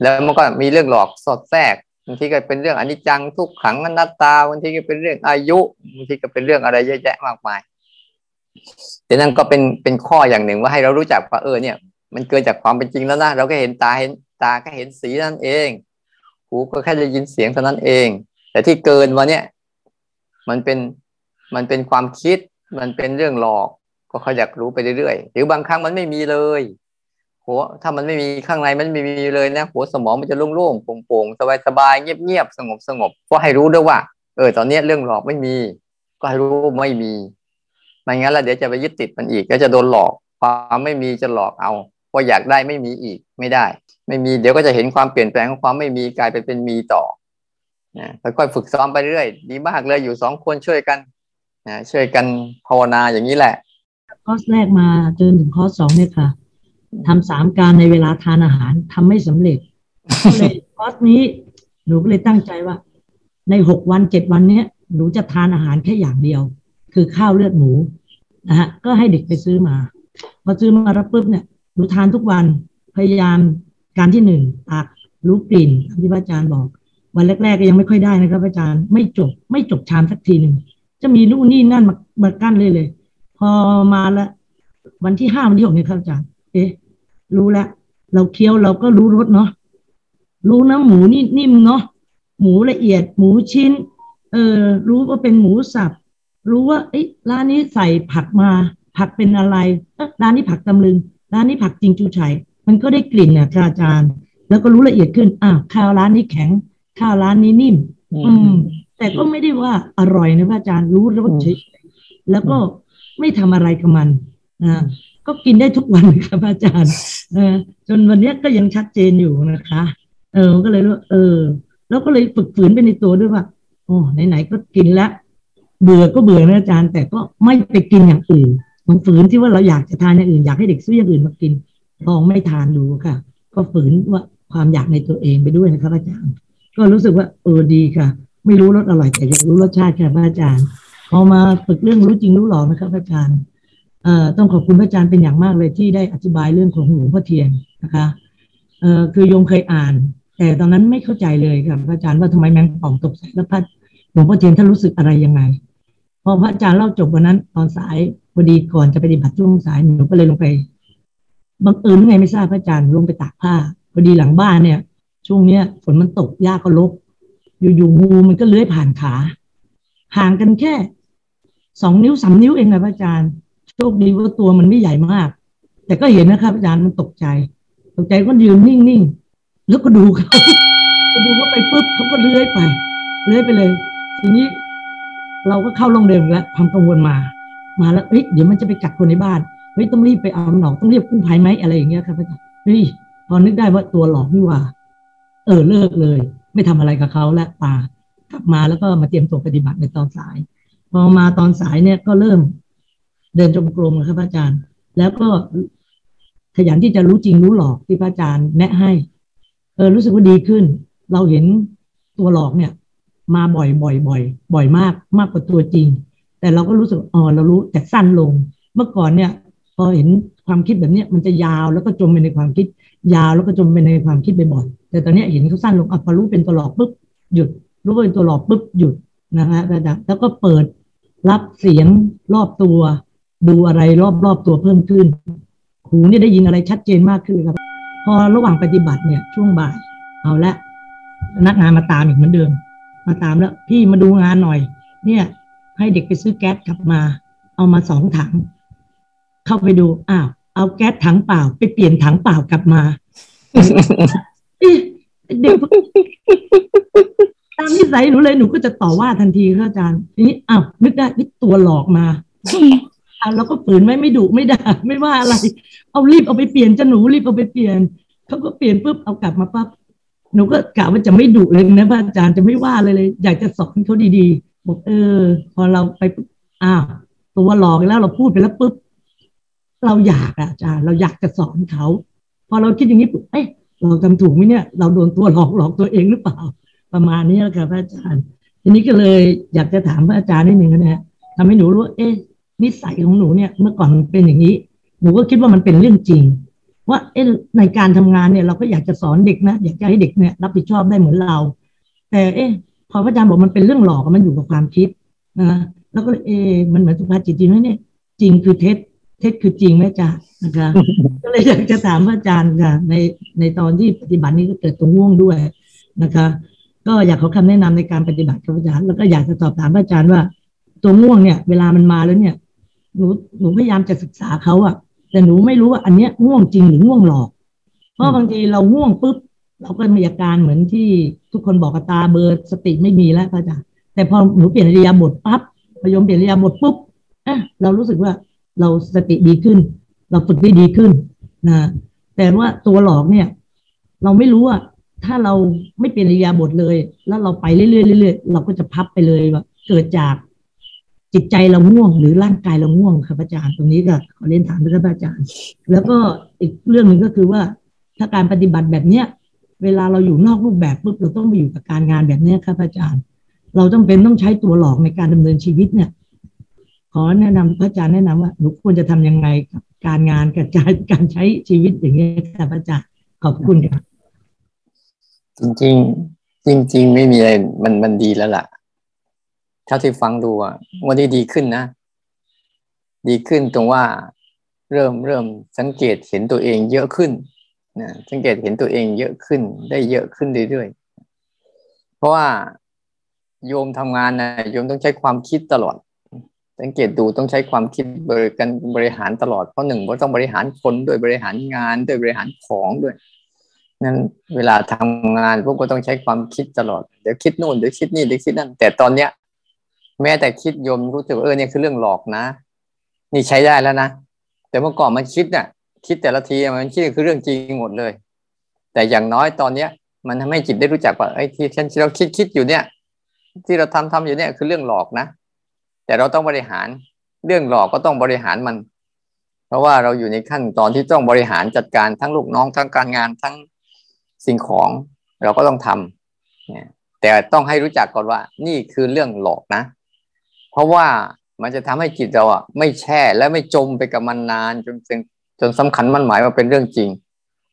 แล้วมันก็มีเรื่องหลอกสอดแทรกบางทีก็เป็นเรื่องอนิจจังทุกขังอนัตตาบางทีก็เป็นเรื่องอายุบางทีก็เป็นเรื่องอะไรเยอะแยะมากมายแต่นั่นก็เป็นเป็นข้ออย่างหนึ่งว่าให้เรารู้จักว่าเออเนี่ย มันเกินจากความเป็นจริงแล้วนะเราก็เห็นตาเห็น ตาก็เห็นสีนั่นเอง หูก็แค่ได้ยินเสียงเท่านั้นเอง แต่ที่เกินวะเนี่ยมันเป็นมันเป็นความคิด มันเป็นเรื่องหลอก ก็เขาอยากรู้ไปเรื่อยๆหรือบางครั้งมันไม่มีเลยหัวถ้ามันไม่มีข้างในมันไม่มีเลยนะหัวสมองมันจะโล่งๆโปร่งๆสบายๆเงียบๆสงบสงบก็ให้รู้ด้วยว่า เออตอนนี้เรื่องหลอกไม่มี ก็ให้รู้ไม่มีไม่งั้นแล้วเดี๋ยวจะไปยึดติดมันอีก ก็จะโดนหลอกความไม่มีจะหลอกเอาพออยากได้ไม่มีอีกไม่ได้ ไม่มีเดี๋ยวก็จะเห็นความเปลี่ยนแปลงของความไม่มีกลายเป็นเป็นมีต่อนะค่อยๆฝึกซ้อมไปเรื่อยดีมากเลยอยู่สองคนช่วยกันนะช่วยกันภาวนาอย่างนี้แหละคอร์สแรกมาจนถึงคอร์สสองเนี่ยค่ะทำสามการในเวลาทานอาหารทำไม่สำเร็จก็เลยคอร์สนี้หนูก็เลยตั้งใจว่า ในหกวันเจ็ดวันเนี้ยหนูจะทานอาหารแค่อย่างเดียว คือข้าวเลือดหมูนะฮะก็ให้เด็กไปซื้อมา พอซื้อมารับปุ๊บเนี่ยหนูทานทุกวันพยายาม การที่หนึ่งตักรู้กลิ่นที่พระอาจารย์บอก วันแรก ๆ ก็ยังไม่ค่อยได้นะครับอาจารย์ไม่จบ ไม่จบชามสักทีหนึ่งจะมีนู่นนี่นั่นมามากั้นเลยเลย พอมาละ วันที่ห้าวันที่หกเนี่ยครับอาจารย์เอ๊ะรู้แล้วเราเคี้ยวเราก็รู้รสเนาะรู้นะหมูนี่นิ่มเนาะหมูละเอียด หมูชิ้น เออ รู้ว่าเป็นหมูสับ รู้ว่าเอ้ร้านนี้ใส่ผักมา ผักเป็นอะไรร้านนี้ผักตำลึง ร้านนี้ผักจริงจูชัย มันก็ได้กลิ่นเนี่ยอาจารย์ แล้วก็รู้ละเอียดขึ้นอ่าข้าวร้านนี้แข็ง ข้าวร้านนี้นิ่ม อืม แต่ก็ไม่ได้ว่าอร่อยนะพระอาจารย์รู้รสเฉยแล้วก็ไม่ทำอะไรกับมันนะก็กินได้ทุกวันครับอาจารย์เออจนวันนี้ก็ยังชัดเจนอยู่นะคะ เออก็เลยว่าเออ แล้วก็เลยฝึกฝืนไปในตัวด้วยว่าโอ้ไหนๆก็กินแล้วเบื่อก็เบื่อนะอาจารย์ แต่ก็ไม่ไปกินอย่างอื่นมันฝืนที่ว่าเราอยากจะทานอย่างอื่นอยากให้เด็กซื้ออย่างอื่นมากิน ลองไม่ทานดูค่ะ ก็ฝืนว่าความอยากในตัวเองไปด้วยนะครับอาจารย์ ก็รู้สึกว่าเออดีค่ะ ไม่รู้รสอร่อยแต่ยังรู้รสชาติค่ะอาจารย์พอมาฝึกเรื่องรู้จริงรู้หลอกนะครับอาจารย์เอ่อต้องขอบคุณพระอาจารย์เป็นอย่างมากเลยที่ได้อธิบายเรื่องของหลวงพ่อเทียนนะคะเอ่อคือโยมเคยอ่าน แต่ตอนนั้นไม่เข้าใจเลยครับพระอาจารย์ว่าทำไมแมงป่องตกใส่แล้วพระหลวงพ่อเทียนท่านรู้สึกอะไรยังไงพอพระอาจารย์เล่าจบวันนั้นตอนสายพอดีก่อนจะไปปฏิบัติช่วงสายหนูก็เลยลงไป บังเอิญยังไงไม่ทราบพระอาจารย์ลงไปตากผ้าพอดีหลังบ้านเนี่ย ช่วงเนี้ยฝนมันตกหญ้าก็ลกอยู่ๆงูมันก็เลื้อยผ่านขา ห่างกันแค่สองนิ้วสามนิ้วเองนะพระอาจารย์ โชคดีว่าตัวมันไม่ใหญ่มาก แต่ก็เห็นนะครับอาจารย์มันตกใจ ตกใจก็ยืนนิ่งๆแล้วก็ดูเขาดูเขาไปปุ๊บเขาก็เลื้อยไปเลื้อยไปเลย ทีนี้เราก็เข้าโรงเดิมแล้วความกังวลมา มาแล้วเฮ้ยเดี๋ยวมันจะไปกัดคนในบ้าน เฮ้ยต้องรีบไปเอาหนอกต้องเรียกกู้ภัยไหมอะไรอย่างเงี้ยครับอาจารย์เฮ้ยพอนึกได้ว่าตัวหลอกนี่ว่า เออเลิกเลย ไม่ทำอะไรกับเขาและตากลับมาแล้วก็มาเตรียมตัวปฏิบัติในตอนสาย พอมาตอนสายเนี่ยก็เริ่ม เดินจงกรมครับอาจารย์ แล้วก็ขยันที่จะรู้จริงรู้หลอกที่พระอาจารย์แนะให้ เออรู้สึกว่าดีขึ้น เราเห็นตัวหลอกเนี่ย มาบ่อยบ่อยบ่อยบ่อยมากมากกว่าตัวจริง แต่เราก็รู้สึกอ๋อเรารู้แต่สั้นลง เมื่อก่อนเนี่ย อเห็นความคิดแบบนี้มันจะยาวแล้วก็จมไปในความคิด ยาวแล้วก็จมไปในความคิดไปบ่อยแต่ตอนนี้เห็นเขาสั้นลงอะพอรู้เป็นตัวหลอกปุ๊บหยุดรู้เป็นตัวหลอกปุ๊บหยุดนะฮะแล้วก็เปิดรับเสียงรอบตัว ดูอะไรรอบๆตัวเพิ่มขึ้น หูนี่ได้ยินอะไรชัดเจนมากขึ้นครับ พอระหว่างปฏิบัติเนี่ยช่วงบ่ายเอาละนักงานมาตามอีกเหมือนเดิม มาตามแล้วพี่มาดูงานหน่อย เนี่ย ให้เด็กไปซื้อแก๊สกลับมา เอามาสองถัง เข้าไปดูอ้าวเอาแก๊สถังเปล่า ไปเปลี่ยนถังเปล่ากลับมาเด็กตามนิสัยหนูเลยหนูก็จะต่อว่าทันทีครับอาจารย์ทีนี้อ้าวนึกได้นี่ตัวหลอกมาเอาแล้วก็ฝืนไม่ไม่ดุไม่ด่าไม่ว่าอะไร เอารีบเอาไปเปลี่ยนจะหนูรีบเอาไปเปลี่ยนเขาก็เปลี่ยนปุ๊บเอากลับมาปั๊บหนูก็กะว่าจะไม่ดุเลยนะพระอาจารย์จะไม่ว่าเลยเลย อยากจะสอนเขาดีๆบอกเออ พอเราไปอ้าวตัวหลอกแล้วเราพูดไปแล้วปุ๊บ เราอยากอาจารย์เราอยากจะสอนเขาพอเราคิดอย่างนี้ปุ๊บเอ้เราทำถูกไหมเนี่ยเราโดนตัวหลอกหลอกตัวเองหรือเปล่า ประมาณนี้แล้วครับพระอาจารย์ ทีนี้ก็เลยอยากจะถามพระอาจารย์นิดหนึ่งนะฮะทำให้หนูรู้เอ๊ะนิสัยของหนูเนี่ยเมื่อก่อนเป็นอย่างนี้ หนูก็คิดว่ามันเป็นเรื่องจริง ว่าเอ๊ะในการทำงานเนี่ยเราก็อยากจะสอนเด็กนะ อยากจะให้เด็กเนี่ยรับผิดชอบได้เหมือนเรา แต่เอ๊ะพอพระอาจารย์บอกมันเป็นเรื่องหลอกมันอยู่กับความคิดนะแล้วก็เอ๊ะมันเหมือนสุภาษิตจริงไหมเนี่ยจริงคือเท็จ เท็จคือจริงไหมจ๊ะนะคะก็เลยอยากจะถามพระอาจารย์ค่ะในในตอนที่ปฏิบัตินี้ก็เกิดตรงง่วงด้วยนะคะ ก็อยากขอคำแนะนำในการปฏิบัติครับอาจารย์แล้วก็อยากจะสอบถามพระอาจารย์ว่า ตัวง่วงเนี่ย เวลามันมาแล้วเนี่ยหนูหนูพยายามจะศึกษาเขาอะแต่หนูไม่รู้ว่าอันเนี้ยง่วงจริงหรือง่วงหลอก เพราะบางทีเราง่วงปุ๊บเราก็มีอาการเหมือนที่ทุกคนบอกกตาเบอร์สติไม่มีแล้วพระอาจารย์แต่พอหนูเปลี่ยนอริยาบทปั๊บพยมเปลี่ยนอริยาบทปุ๊บเอะเรารู้สึกว่า เราสติดีขึ้น เราฝึกได้ดีขึ้นนะแต่ว่าตัวหลอกเนี่ย เราไม่รู้ว่าถ้าเราไม่เปลี่ยนอริยาบทเลย แล้วเราไปเรื่อยๆเรื่อยๆเราก็จะพับไปเลยว่าเกิดจากจิตใจเราง่วงหรือร่างกายเราง่วงครับอาจารย์ตรงนี้ก็ขอเรียนถามด้วยครับอาจารย์ แล้วก็อีกเรื่องหนึ่งก็คือว่า ถ้าการปฏิบัติแบบเนี้ยเวลาเราอยู่นอกรูปแบบปุ๊บเราต้องไปอยู่กับการงานแบบเนี้ยครับอาจารย์ เราจำเป็นต้องใช้ตัวหลอกในการดำเนินชีวิตเนี่ย ขอแนะนำพระอาจารย์แนะนำว่าหนูควรจะทํำยังไงกับการงานกับการการใช้ชีวิตอย่างนี้ครับอาจารย์ขอบคุณครับจริง ๆ จริง ๆ ไม่มีอะไรมันมันดีแล้วล่ะเท่าที่ฟังดูอะวันนี้ดีขึ้นนะ ดีขึ้นตรงว่าเริ่มเริ่มสังเกตเห็นตัวเองเยอะขึ้นนะสังเกตเห็นตัวเองเยอะขึ้น ได้เยอะขึ้นเรื่อยๆเพราะว่าโยมทำงานนะโยมต้องใช้ความคิดตลอด สังเกตดูต้องใช้ความคิดบริการบริหารตลอดเพราะหนึ่งว่าต้องบริหารคนด้วยบริหารงานด้วยบริหารของด้วยนั้นเวลาทำงานพวกก็ต้องใช้ความคิดตลอดเดี๋ยวคิดนู่นเดี๋ยวคิดนี่เดี๋ยวคิดนั่นแต่ตอนเนี้ย แม้แต่คิดยมรู้สึกเออเนี่ยคือเรื่องหลอกนะ นี่ใช้ได้แล้วนะแต่เมื่อก่อนมันคิดเนี่ยคิดแต่ละทีมันคิดคือเรื่องจริงหมดเลย แต่อย่างน้อยตอนเนี้ย มันทำให้จิตได้รู้จักว่าไอ้ที่ฉันเราคิดคิดอยู่เนี่ย ที่เราทำทำอยู่เนี่ยคือเรื่องหลอกนะ แต่เราต้องบริหารเรื่องหลอกก็ต้องบริหารมัน เพราะว่าเราอยู่ในขั้นตอนที่ต้องบริหารจัดการทั้งลูกน้องทั้งการงานทั้งสิ่งของเราก็ต้องทำแต่ต้องให้รู้จักก่อนว่า นี่คือเรื่องหลอกนะ เพราะว่ามันจะทำให้จิตเราอะไม่แช่และไม่จมไปกับมันนานจนจนสำคัญมันหมายว่าเป็นเรื่องจริง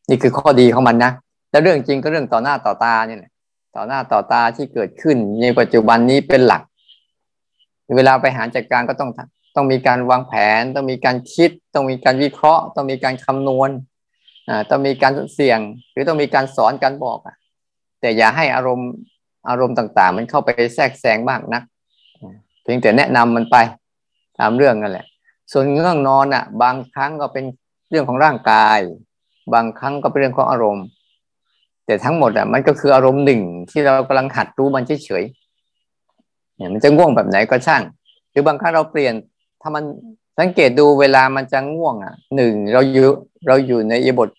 นี่คือข้อดีของมันนะและเรื่องจริงก็เรื่องต่อหน้าต่อตาเนี่ยต่อหน้าต่อตาที่เกิดขึ้นในปัจจุบันนี้เป็นหลัก เวลาไปหารจัดการก็ต้องต้องมีการวางแผน ต้องมีการคิด ต้องมีการวิเคราะห์ ต้องมีการคำนวณอ่าต้องมีการเสี่ยง หรือต้องมีการสอนการบอกอแต่อย่าให้อารมณ์อารมณ์ต่าง ๆ มันเข้าไปแทรกแซงมากนักเพียงแต่แนะนำมันไปตามเรื่องนั่นแหละ ส่วนเงื่องนอนอะ บางครั้งก็เป็นเรื่องของร่างกาย บางครั้งก็เป็นเรื่องของอารมณ์ แต่ทั้งหมดอะมันก็คืออารมณ์หนึ่งที่เรากำลังหัดรู้มันเฉยๆ เนี่ยมันจะง่วงแบบไหนก็ช่าง หรือบางครั้งเราเปลี่ยนถ้ามันสังเกตดูเวลามันจะง่วงอะหนึ่งเราอยู่เราอยู่ในยบท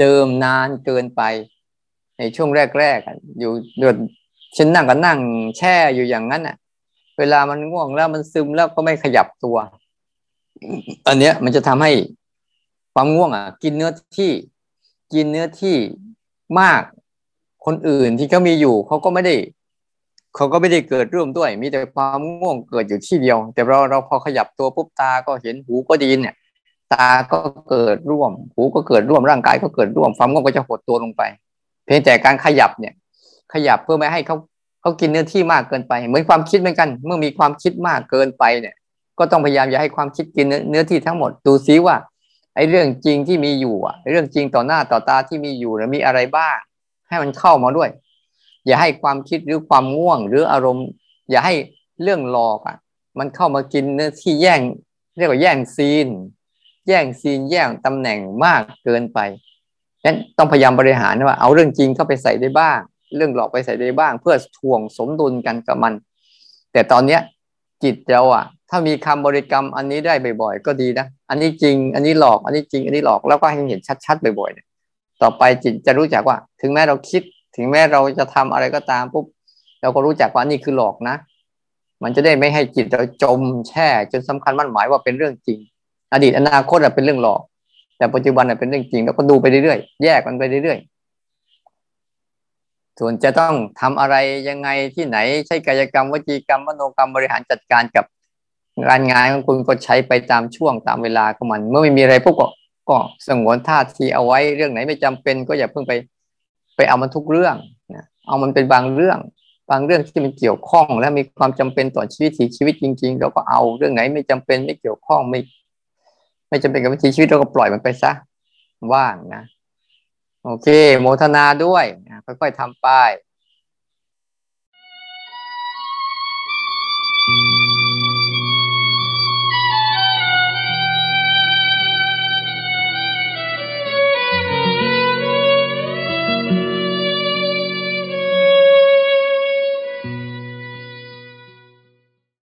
เดิมนานเกินไป ในช่วงแรกๆอยู่เดือดฉันนั่งก็นั่งแช่อยู่อย่างนั้นอะ เวลามันง่วงแล้วมันซึมแล้วก็ไม่ขยับตัว อันเนี้ยมันจะทำให้ความง่วงอะ กินเนื้อที่กินเนื้อที่มากคนอื่นที่เขามีอยู่เขาก็ไม่ได้ เขาก็ไม่ได้เกิดร่วมด้วย มีแต่ความง่วงเกิดอยู่ที่เดียว แต่เราเราพอขยับตัวปุ๊บตาก็เห็นหูก็ดีเนี่ย ตาก็เกิดร่วม หูก็เกิดร่วมร่างกายก็เกิดร่วมความง่วงก็จะหดตัวลงไป เพียงแต่การขยับเนี่ย ขยับเพื่อไม่ให้เขาเขากินเนื้อที่มากเกินไป เหมือนความคิดเหมือนกัน เมื่อมีความคิดมากเกินไปเนี่ย ก็ต้องพยายามอย่าให้ความคิดกินเนื้อที่ทั้งหมดดูซิว่าไอ้เรื่องจริงที่มีอยู่อะเรื่องจริงต่อหน้าต่อตาที่มีอยู่เนี่ยมีอะไรบ้าง ให้มันเข้ามาด้วย อย่าให้ความคิดหรือความง่วงหรืออารมณ์ อย่าให้เรื่องหลอกอะ มันเข้ามากินเนื้อที่แย่ง เรียกว่าแย่งซีน แย่งซีนแย่งตำแหน่งมากเกินไปนั้นต้องพยายามบริหารว่าเอาเรื่องจริงเข้าไปใส่ได้บ้าง เรื่องหลอกไปใส่ได้บ้าง เพื่อทวงสมดุลกันกับมัน แต่ตอนเนี้ยจิตเราอะ ถ้ามีคำบริกรรมอันนี้ได้บ่อยๆ ก็ดีนะ อันนี้จริง อันนี้หลอก อันนี้จริง อันนี้หลอก แล้วก็ให้เห็นชัดๆ บ่อยๆ ต่อไปจิตจะรู้จักว่า ถึงแม้เราคิด ถึงแม้เราจะทำอะไรก็ตามปุ๊บเราก็รู้จักว่านี่คือหลอกนะ มันจะได้ไม่ให้จิตเราจมแช่ จนสำคัญมั่นหมายว่าเป็นเรื่องจริง อดีตอนาคตเป็นเรื่องหลอก แต่ปัจจุบันเป็นเรื่องจริงแล้วก็ดูไปเรื่อยๆแยกมันไปเรื่อยส่วนจะต้องทำอะไรยังไงที่ไหนใช้กายกรรมวจีกรรมมโนกรรมบริหารจัดการกับงานงานของคุณก็ใช้ไปตามช่วงตามเวลาของมัน เมื่อไม่มีอะไรพวกก็ก็สงวนท่าทีเอาไว้เรื่องไหนไม่จำเป็น ก็อย่าเพิ่งไป ไปเอามันทุกเรื่องนะเอามันเป็นบางเรื่อง บางเรื่องที่มันเกี่ยวข้อง และมีความจำเป็นต่อชีวิตชีวิตจริง ๆ เราก็เอาเรื่องไหนไม่จำเป็นไม่เกี่ยวข้องไม่ ไม่จำเป็นกับวิถีชีวิตเราก็ปล่อยมันไปซะว่างนะ โอเค โมทนาด้วยค่อยๆทำไป